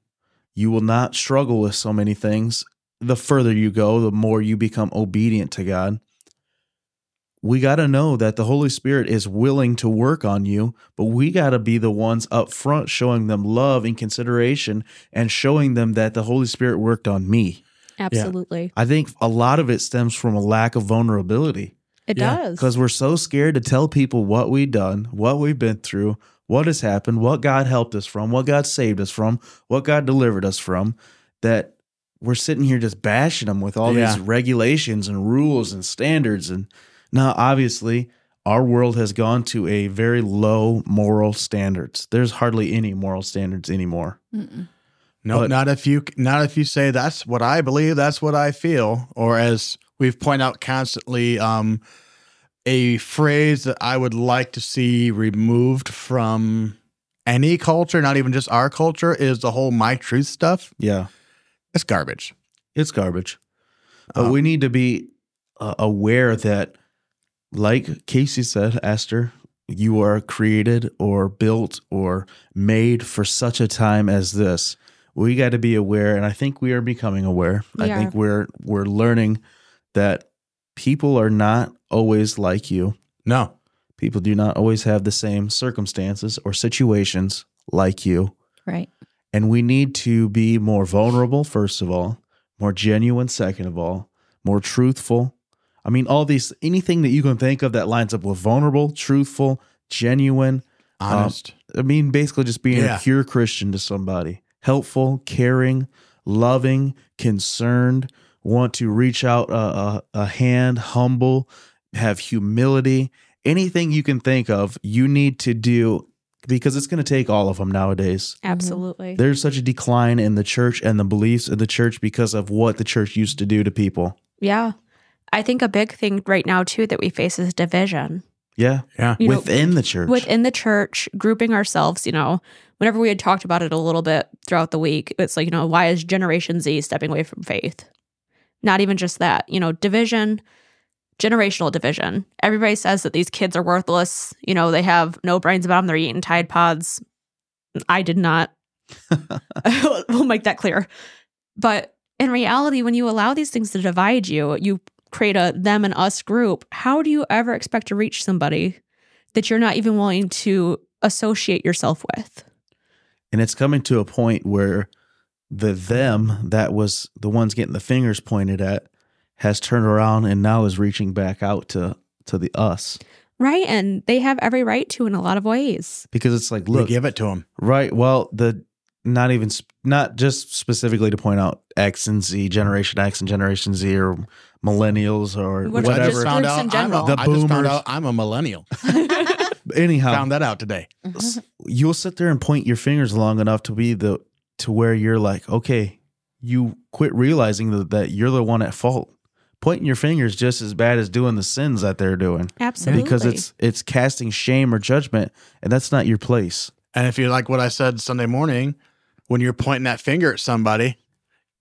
You will not struggle with so many things. The further you go, the more you become obedient to God. We got to know that the Holy Spirit is willing to work on you, but we got to be the ones up front showing them love and consideration and showing them that the Holy Spirit worked on me. Absolutely. I think a lot of it stems from a lack of vulnerability It Yeah, does. because we're so scared to tell people what we've done, what we've been through, what has happened, what God helped us from, what God saved us from, what God delivered us from, that we're sitting here just bashing them with all Yeah. these regulations and rules and standards. And now, obviously, our world has gone to a very low moral standards. There's hardly any moral standards anymore. Mm-mm. No, But- not if you not if you say that's what I believe, that's what I feel, or as we've pointed out constantly, um, a phrase that I would like to see removed from any culture, not even just our culture, is the whole "my truth" stuff. Yeah. It's garbage. It's garbage. But Um, we need to be uh, aware that, like Casey said, Esther, you are created or built or made for such a time as this. We got to be aware, and I think we are becoming aware. We I think we're we're learning that people are not always like you. No, People do not always have the same circumstances or situations like you. Right. And we need to be more vulnerable, first of all, more genuine, second of all, more truthful. I mean, all these, anything that you can think of that lines up with vulnerable, truthful, genuine. Um, honest. I mean, basically just being Yeah. a pure Christian to somebody, helpful, caring, loving, concerned, want to reach out a, a, a hand, humble, have humility. Anything you can think of, you need to do because it's going to take all of them nowadays. Mm-hmm. Absolutely. There's such a decline in the church and the beliefs of the church because of what the church used to do to people. Yeah. I think a big thing right now, too, that we face is division. Yeah. yeah, You know, Within the church. within the church, grouping ourselves, you know, whenever we had talked about it a little bit throughout the week, it's like, you know, why is Generation Z stepping away from faith? Not even just that, you know, division, generational division. Everybody says that these kids are worthless. You know, they have no brains about them. They're eating Tide Pods. I did not. *laughs* we'll make that clear. But in reality, when you allow these things to divide you, you create a them and us group, how do you ever expect to reach somebody that you're not even willing to associate yourself with? And it's coming to a point where the them that was the ones getting the fingers pointed at has turned around and now is reaching back out to to the us Right. And they have every right to in a lot of ways. because it's like We look give it to them. right well the not even not just specifically to point out X and Z generation X and generation Z or millennials or Which are whatever just groups in I'm general. a, The I just found boomers. out I'm a millennial. *laughs* anyhow Found that out today. Mhm. you'll sit there and point your fingers long enough to be the to where you're like, okay, you quit realizing that, that you're the one at fault. Pointing your fingers just as bad as doing the sins that they're doing Absolutely. because it's it's casting shame or judgment, and that's not your place. And if you like what I said Sunday morning, when you're pointing that finger at somebody,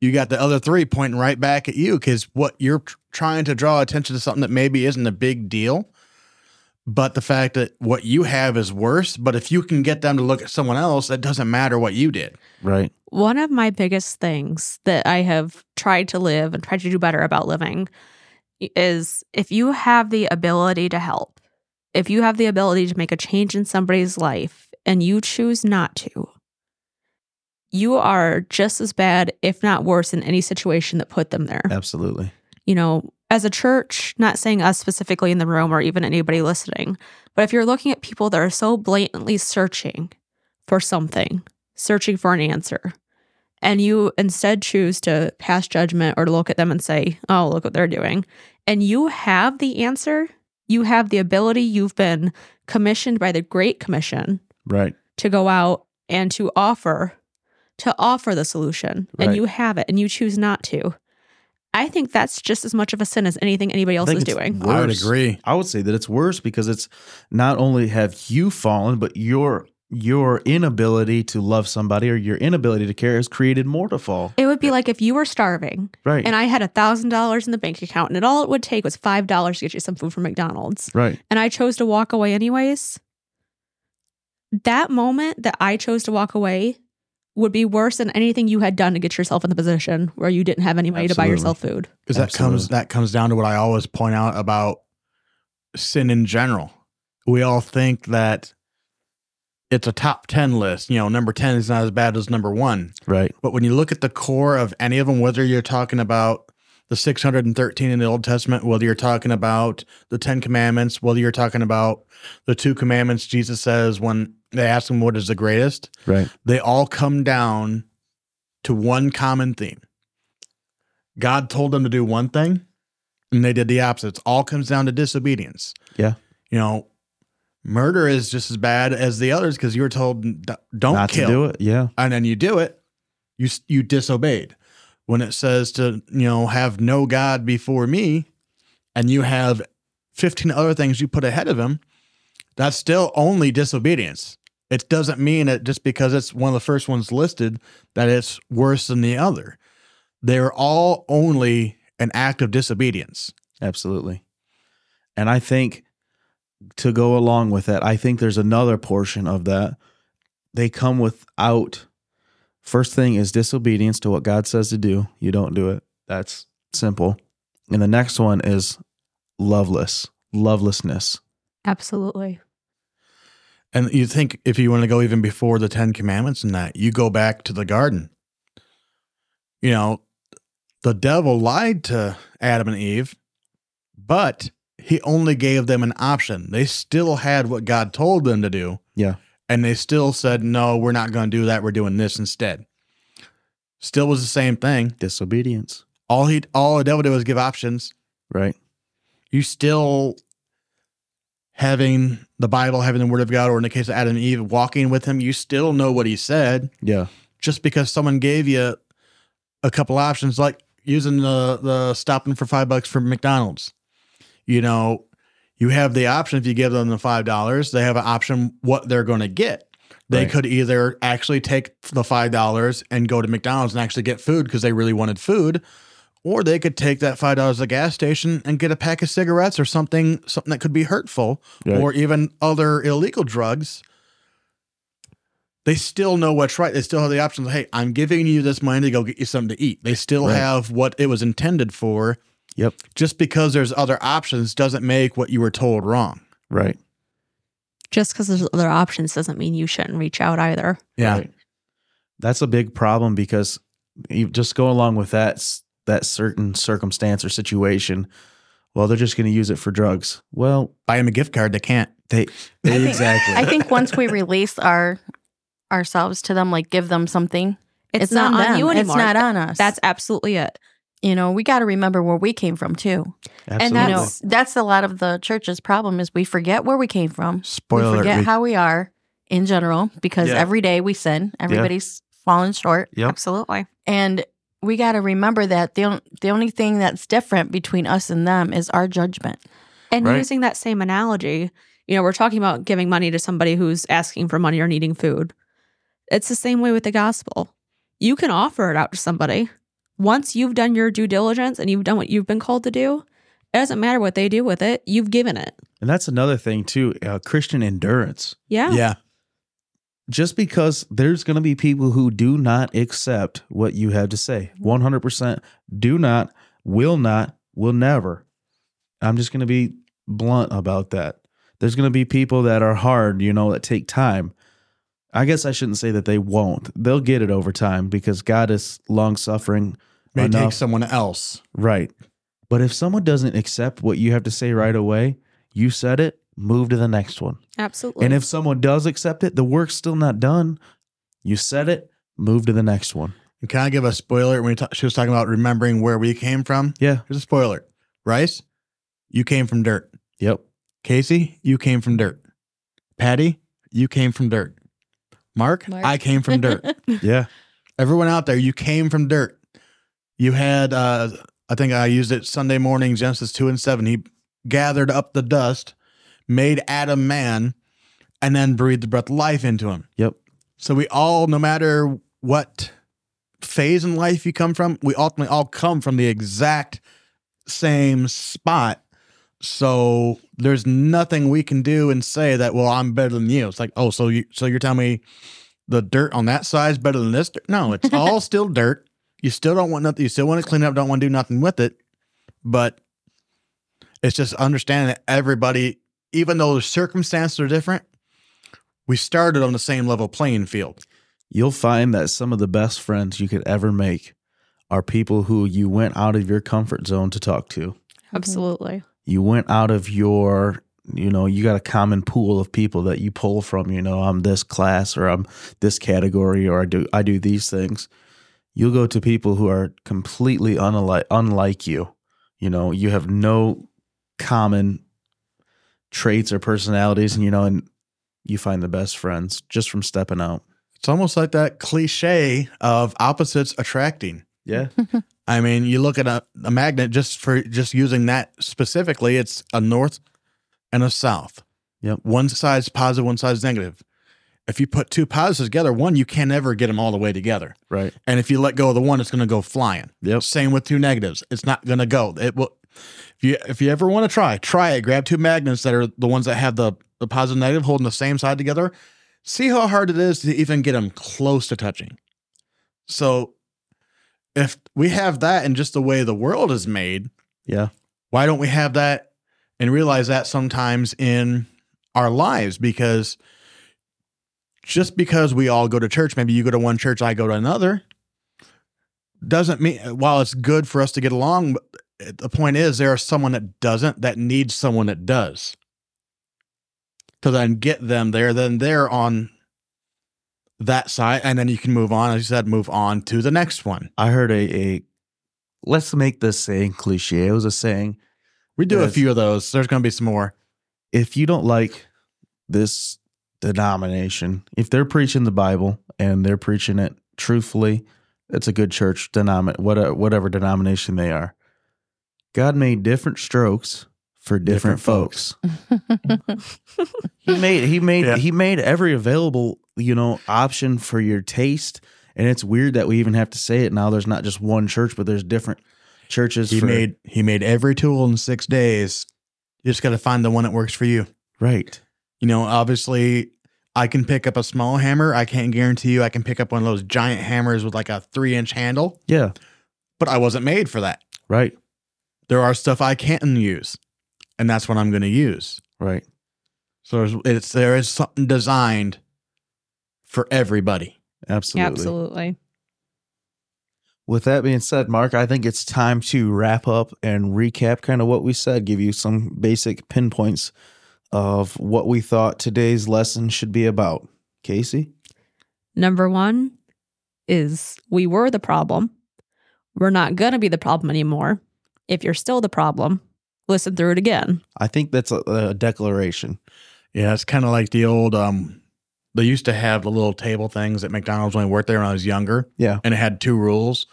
you got the other three pointing right back at you because what you're tr- trying to draw attention to something that maybe isn't a big deal, but the fact that what you have is worse. But if you can get them to look at someone else, it doesn't matter what you did. Right? One of my biggest things that I have tried to live and tried to do better about living is if you have the ability to help, if you have the ability to make a change in somebody's life and you choose not to, you are just as bad, if not worse, in any situation that put them there. Absolutely. you know, as a church, not saying us specifically in the room or even anybody listening, but if you're looking at people that are so blatantly searching for something, searching for an answer, and you instead choose to pass judgment or to look at them and say, oh, look what they're doing, and you have the answer, you have the ability, you've been commissioned by the Great Commission Right. to go out and to offer to offer the solution and you have it and you choose not to i think that's just as much of a sin as anything anybody else is doing worse. I would agree. I would say that it's worse because it's not only have you fallen, but your your inability to love somebody or your inability to care has created more to fall. it would be like if you were starving Right. and i had a thousand dollars in the bank account and it all it would take was five dollars to get you some food from mcdonald's right. and i chose to walk away anyways that moment that i chose to walk away would be worse than anything you had done to get yourself in the position where you didn't have any money to buy yourself food Because that comes that comes down to what I always point out about sin in general. We all think that it's a top ten list. You know, number ten is not as bad as number one. Right. But when you look at the core of any of them, whether you're talking about the 613 in the Old Testament, whether you're talking about the Ten Commandments, whether you're talking about the two commandments Jesus says when they ask them what is the greatest, Right. they all come down to one common theme. God told them to do one thing and they did the opposite. It all comes down to disobedience. Yeah. You know, murder is just as bad as the others because you were told don't Not kill to do it. Yeah. and then you do it, you you disobeyed. When it says to you know have no god before me, and you have fifteen other things you put ahead of him, that's still only disobedience. It doesn't mean that just because it's one of the first ones listed that it's worse than the other. They're all only an act of disobedience. Absolutely. And I think to go along with that, I think there's another portion of that. They come without first thing is disobedience to what God says to do. You don't do it. That's simple. And the next one is loveless, lovelessness. absolutely And you think if you want to go even before the Ten Commandments and that, you go back to the garden. You know, the devil lied to Adam and Eve, but he only gave them an option. They still had what God told them to do. Yeah. And they still said, no, we're not going to do that. We're doing this instead. Still was the same thing. Disobedience. All he, all the devil did was give options. Right. You still having the Bible, having the Word of God, or in the case of Adam and Eve, walking with Him, you still know what He said. Yeah. Just because someone gave you a couple options, like using the the stopping for five bucks from McDonald's, you know, you have the option if you give them the five dollars, they have an option what they're going to get. They Right. could either actually take the five dollars and go to McDonald's and actually get food because they really wanted food, or they could take that five dollars at the gas station and get a pack of cigarettes or something something that could be hurtful, Right. or even other illegal drugs. They still know what's right. They still have the option. Of, hey, I'm giving you this money to go get you something to eat. They still Right. have what it was intended for Yep. Just because there's other options doesn't make what you were told wrong. Right. Just because there's other options doesn't mean you shouldn't reach out either. Right. That's a big problem because you just go along with that s- that certain circumstance or situation. Well, they're just going to use it for drugs. Well, Buy them a gift card. They can't. they think- exactly. I think once we release our ourselves to them, like give them something, It's, not, on them. you anymore. It's not on us. That's absolutely it. you know we got to remember where we came from too. Absolutely. You know That's- that's a lot of the church's problem is we forget where we came from. Spoiler we forget alert. how we are in general because Yeah. every day we sin. Everybody's falling short. Yep. Absolutely. And we got to remember that the, the only thing that's different between us and them is our judgment. And Right. using that same analogy, you know, we're talking about giving money to somebody who's asking for money or needing food. It's the same way with the gospel. You can offer it out to somebody. Once you've done your due diligence and you've done what you've been called to do, it doesn't matter what they do with it. You've given it. and that's another thing too. Uh, Christian endurance. Yeah. Yeah. Just because there's going to be people who do not accept what you have to say, 100% do not, will not, will never. I'm just going to be blunt about that. There's going to be people that are hard, you know, that take time. I guess I shouldn't say that they won't. They'll get it over time because God is long suffering. May enough. take someone else. Right. But if someone doesn't accept what you have to say right away, you said it, move to the next one. Absolutely. And if someone does accept it, the work's still not done. You said it, move to the next one. And Can I give a spoiler when we ta- she was talking about remembering where we came from? Yeah. Here's a spoiler. Bryce, you came from dirt. Yep. Casey, you came from dirt. Patty, you came from dirt. Mark, Mark. I came from dirt. *laughs* Yeah. Everyone out there, you came from dirt. You had, uh, I think I used it Sunday morning, Genesis 2 and 7. He gathered up the dust, made Adam man, and then breathed the breath of life into him. Yep. So we all, no matter what phase in life you come from, we ultimately all come from the exact same spot. So there's nothing we can do and say that, well, I'm better than you. It's like, oh, so you so you're telling me the dirt on that side is better than this dirt? No, it's *laughs* all still dirt. You still don't want nothing. You still want to clean it up. Don't want to do nothing with it. But it's just understanding that everybody, even though the circumstances are different, we started on the same level playing field. You'll find that some of the best friends you could ever make are people who you went out of your comfort zone to talk to. Mm-hmm. Absolutely. You went out of your, you know, you got a common pool of people that you pull from, you know, I'm this class or I'm this category or I do I do these things. You'll go to people who are completely unlike unlike you. You know, you have no common traits or personalities and you know and you find the best friends just from stepping out. It's almost like that cliche of opposites attracting. Yeah. *laughs* I mean, you look at a, a magnet just for just using that specifically, it's a north and a south. Yep. One side's positive, one side's negative. If you put two positives together, one, you can never get them all the way together. Right. And if you let go of the one, it's going to go flying. Yep. Same with two negatives. It's not going to go. It will. If you if you ever want to try, try it. Grab two magnets that are the ones that have the the positive and negative holding the same side together. See how hard it is to even get them close to touching. So, if we have that in just the way the world is made, Yeah. why don't we have that and realize that sometimes in our lives? Because just because we all go to church, maybe you go to one church, I go to another, doesn't mean while it's good for us to get along. But the point is, there is someone that doesn't that needs someone that does to then get them there. Then they're on that side, and then you can move on. As you said, move on to the next one. I heard a, a let's make this saying cliche. It was a saying We do a few of those. There's going to be some more. if you don't like this denomination, if they're preaching the Bible and they're preaching it truthfully, it's a good church denomin whatever, uh, whatever denomination they are. God made different strokes for different, Different folks. folks. He made he made Yeah. he made every available, you know, option for your taste. And it's weird that we even have to say it now. There's not just one church, but there's different churches. He for, made he made every tool in six days. You just got to find the one that works for you. right. You know, obviously, I can pick up a small hammer. I can't guarantee you I can pick up one of those giant hammers with like a three inch handle. Yeah. But I wasn't made for that. Right. There are stuff I can't use, and that's what I'm going to use. Right. So there's, it's there is something designed for everybody. Absolutely. Absolutely. With that being said, Mark, I think it's time to wrap up and recap kind of what we said, give you some basic pinpoints of what we thought today's lesson should be about. Casey? Number one is we were the problem. We're not going to be the problem anymore. If you're still the problem, listen through it again. I think that's a, a declaration. Yeah, it's kind of like the old. um They used to have the little table things at McDonald's when I worked there when I was younger, Yeah. and it had two rules.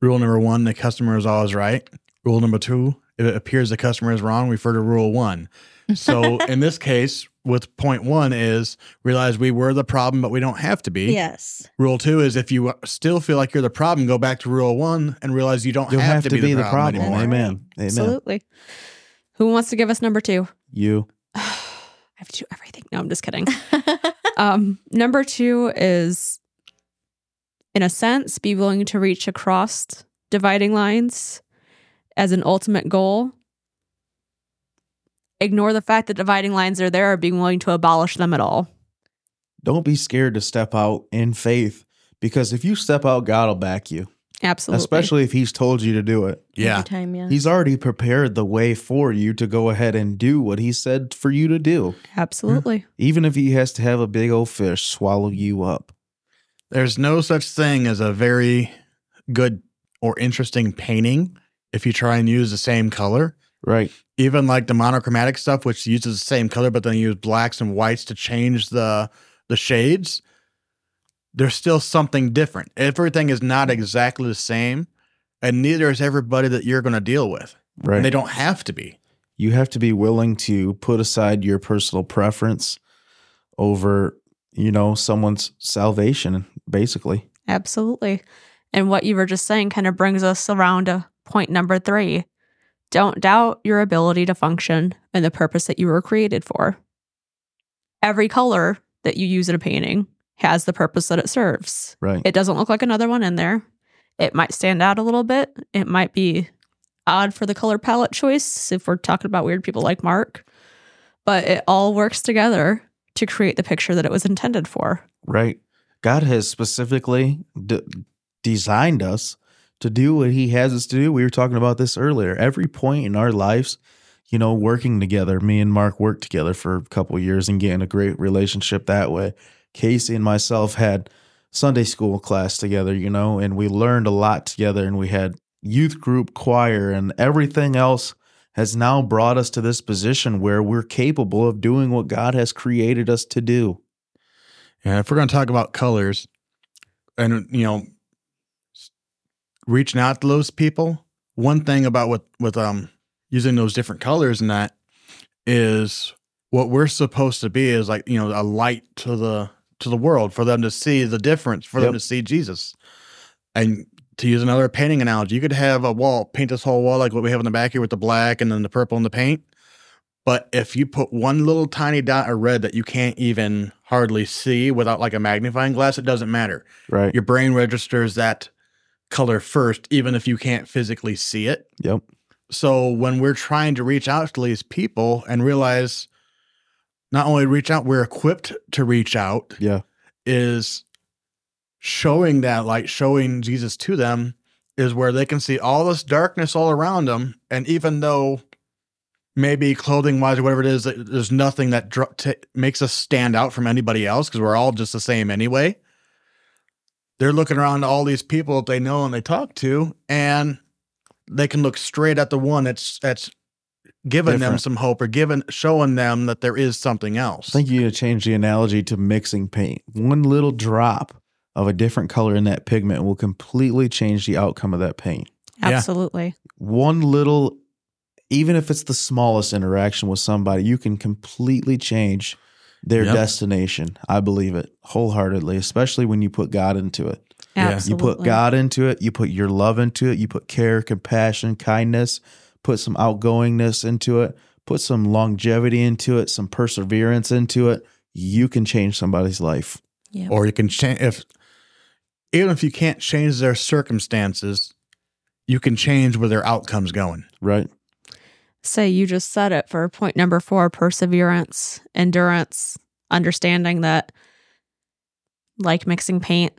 Rule number one: the customer is always right. Rule number two: if it appears the customer is wrong, refer to rule one. So *laughs* in this case, with point one is realize we were the problem, but we don't have to be. Yes. Rule two is if you still feel like you're the problem, go back to rule one and realize you don't You have, to, be, the problem, anymore. Amen. Amen. Absolutely. Who wants to give us number two? You. *sighs* I have to do everything. No, I'm just kidding. *laughs* um, number two is, in a sense, be willing to reach across dividing lines as an ultimate goal. Ignore the fact that dividing lines are there, or being willing to abolish them at all. Don't be scared to step out in faith because if you step out, God will back you, Absolutely. especially if He's told you to do it. Yeah. Time, yeah. He's already prepared the way for you to go ahead and do what He said for you to do, Absolutely. Hmm. even if He has to have a big old fish swallow you up. There's no such thing as a very good or interesting painting if you try and use the same color. Right. Even like the monochromatic stuff, which uses the same color, but then you use blacks and whites to change the the shades. There's still something different. Everything is not mm. exactly the same, and neither is everybody that you're going to deal with. Right. And they don't have to be. you have to be willing to put aside your personal preference over, you know, someone's salvation, basically. Absolutely. And what you were just saying kind of brings us around to point number three. Don't doubt your ability to function and the purpose that you were created for. Every color that you use in a painting has the purpose that it serves. Right. It doesn't look like another one in there. It might stand out a little bit. It might be odd for the color palette choice if we're talking about weird people like Mark, but it all works together to create the picture that it was intended for. Right. God has specifically d- designed us to do what He has us to do. We were talking about this earlier. Every point in our lives, you know, working together. Me and Mark worked together for a couple years and getting a great relationship that way. Casey and myself had Sunday school class together, you know, and we learned a lot together and we had youth group choir and everything else has now brought us to this position where we're capable of doing what God has created us to do. And if we're going to talk about colors and you know reaching out to those people, one thing about with with um using those different colors and that is what we're supposed to be is like, you know, a light to the to the world for them to see the difference, for them to see Jesus. And to use another painting analogy, you could have a wall, paint this whole wall like what we have in the back here with the black and then the purple and the paint. But if you put one little tiny dot of red that you can't even hardly see without like a magnifying glass, it doesn't matter. Right. Your brain registers that color first, even if you can't physically see it. Yep. So when we're trying to reach out to these people and realize not only reach out, we're equipped to reach out, Yeah. is showing that light, showing Jesus to them, is where they can see all this darkness all around them. And even though maybe clothing wise or whatever it is, there's nothing that dr- t- makes us stand out from anybody else because we're all just the same anyway. They're looking around to all these people that they know and they talk to, and they can look straight at the one that's that's giving them some hope or giving showing them that there is something else. I think you need to change the analogy to mixing paint. One little drop of a different color in that pigment will completely change the outcome of that paint. Yeah. Absolutely. One little, even if it's the smallest interaction with somebody, you can completely change their Yep. destination. I believe it wholeheartedly, especially when you put God into it. You Absolutely. You put God into it, you put your love into it, you put care, compassion, kindness, put some outgoingness into it, put some longevity into it, some perseverance into it. You can change somebody's life. Yeah. or you can change if even if you can't change their circumstances you can change where their outcome's going Right. Say you just said it for point number four perseverance, endurance, understanding that, like mixing paint,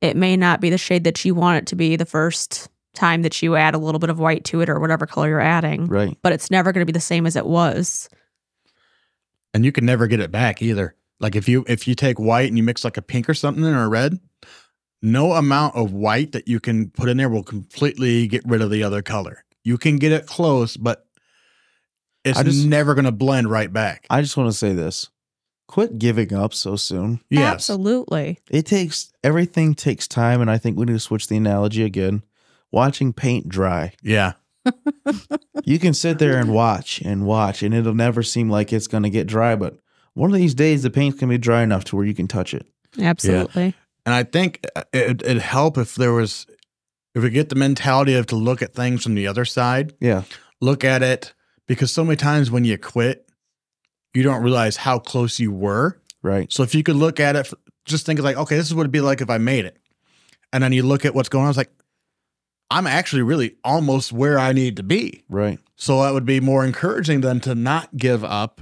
it may not be the shade that you want it to be the first time that you add a little bit of white to it or whatever color you're adding, Right. but it's never going to be the same as it was. and you can never get it back either. Like if you if you take white and you mix like a pink or something or a red, no amount of white that you can put in there will completely get rid of the other color. You can get it close, but it's I just- never going to blend right back. I just want to say this. Quit giving up so soon. Yes. Absolutely. It takes everything takes time, and I think we need to switch the analogy again. Watching paint dry. Yeah. *laughs* You can sit there and watch and watch, and it'll never seem like it's going to get dry. But one of these days, the paint's going to be dry enough to where you can touch it. Absolutely. And I think uh, it, it'd help if there was, if we get the mentality of to look at things from the other side, Yeah. look at it, because so many times when you quit, you don't realize how close you were. Right. So if you could look at it, just think of like, okay, this is what it'd be like if I made it. And then you look at what's going on, it's like, I'm actually really almost where I need to be. Right. So that would be more encouraging than to not give up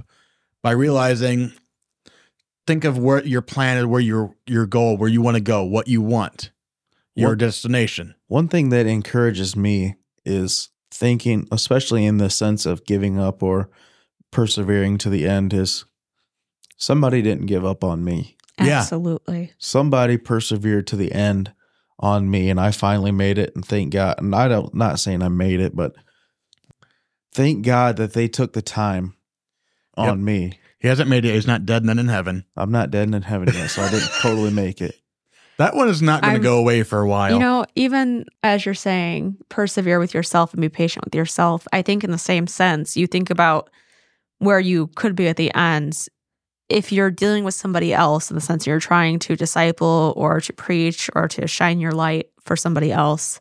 by realizing think of where your plan is, where your your goal, where you want to go, what you want, your What- destination. One thing that encourages me is thinking, especially in the sense of giving up or persevering to the end, is somebody didn't give up on me. Yeah. Absolutely. Somebody persevered to the end on me, and I finally made it. And thank God. And I don't not saying I made it, but thank God that they took the time on Yep. me. He hasn't made it. He's not dead and then in heaven. I'm not dead and in heaven yet, so I didn't *laughs* totally make it. That one is not going to go away for a while. You know, even as you're saying, persevere with yourself and be patient with yourself, I think in the same sense, you think about where you could be at the end. If you're dealing with somebody else in the sense you're trying to disciple or to preach or to shine your light for somebody else,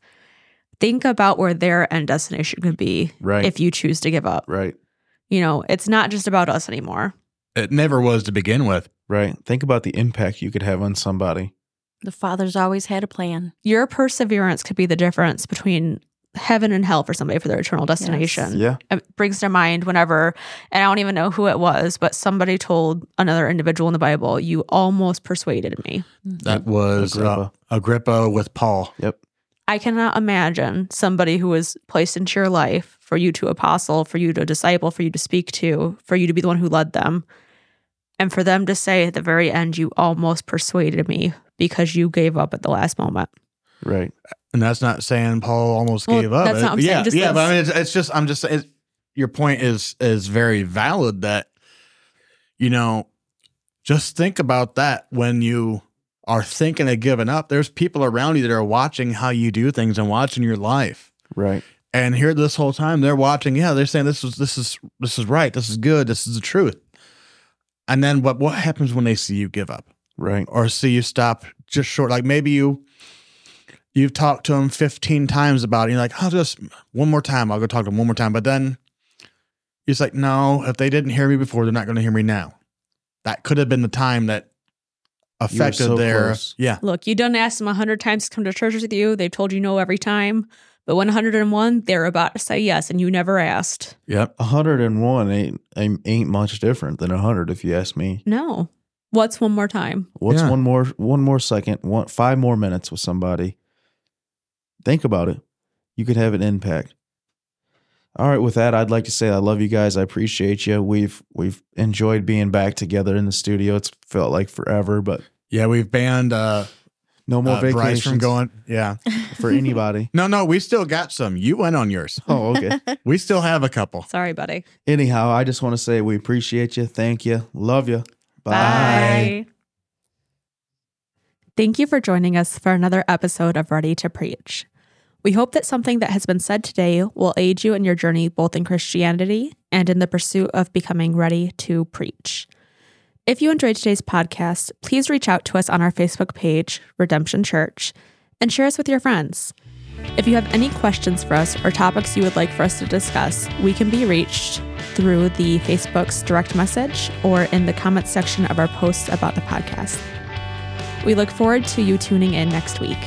think about where their end destination could be Right. if you choose to give up. right. You know, it's not just about us anymore. it never was to begin with. Right. Think about the impact you could have on somebody. The Father's always had a plan. Your perseverance could be the difference between heaven and hell for somebody for their eternal destination. Yeah. it brings to mind whenever, and I don't even know who it was, but somebody told another individual in the Bible, "You almost persuaded me." That was Agrippa. Uh, Agrippa with Paul. Yep. I cannot imagine somebody who was placed into your life for you to apostle, for you to disciple, for you to speak to, for you to be the one who led them, and for them to say at the very end, "You almost persuaded me." Because you gave up at the last moment. Right. And that's not saying Paul almost Well, gave up. that's not what I'm yeah, saying, just yeah, but I mean, it's, it's just I'm just it's, your point is is very valid. That you know, just think about that when you are thinking of giving up. There's people around you that are watching how you do things and watching your life. Right. And here, this whole time, they're watching. Yeah, they're saying this is this is this is right. This is good. This is the truth. And then what what happens when they see you give up? Right. or see you stop just short. Like maybe you you've talked to them 15 times about it. You're like, I'll just one more time. I'll go talk to them one more time. But then it's like, no, if they didn't hear me before, they're not going to hear me now. That could have been the time that affected so their close. yeah. Look, you done asked them a hundred times to come to church with you. They've told you no every time. But when 101, they're about to say yes, and you never asked. Yep. 101 ain't ain't ain't much different than 100 if you ask me. No. What's one more time? What's Yeah. one more one more second, one five more minutes with somebody? Think about it. You could have an impact. All right, with that, I'd like to say I love you guys. I appreciate you. We've we've enjoyed being back together in the studio. It's felt like forever, but Yeah, we've banned uh, no more uh Bryce vacations from going. Yeah. *laughs* for anybody. *laughs* No, no, we still got some. You went on yours. Oh, okay. *laughs* We still have a couple. Sorry, buddy. Anyhow, I just want to say we appreciate you. Thank you. Love you. Bye. Thank you for joining us for another episode of Ready to Preach. We hope that something that has been said today will aid you in your journey both in Christianity and in the pursuit of becoming ready to preach. If you enjoyed today's podcast, please reach out to us on our Facebook page, Redemption Church, and share us with your friends. If you have any questions for us or topics you would like for us to discuss, we can be reached through the Facebook's direct message or in the comments section of our posts about the podcast. We look forward to you tuning in next week.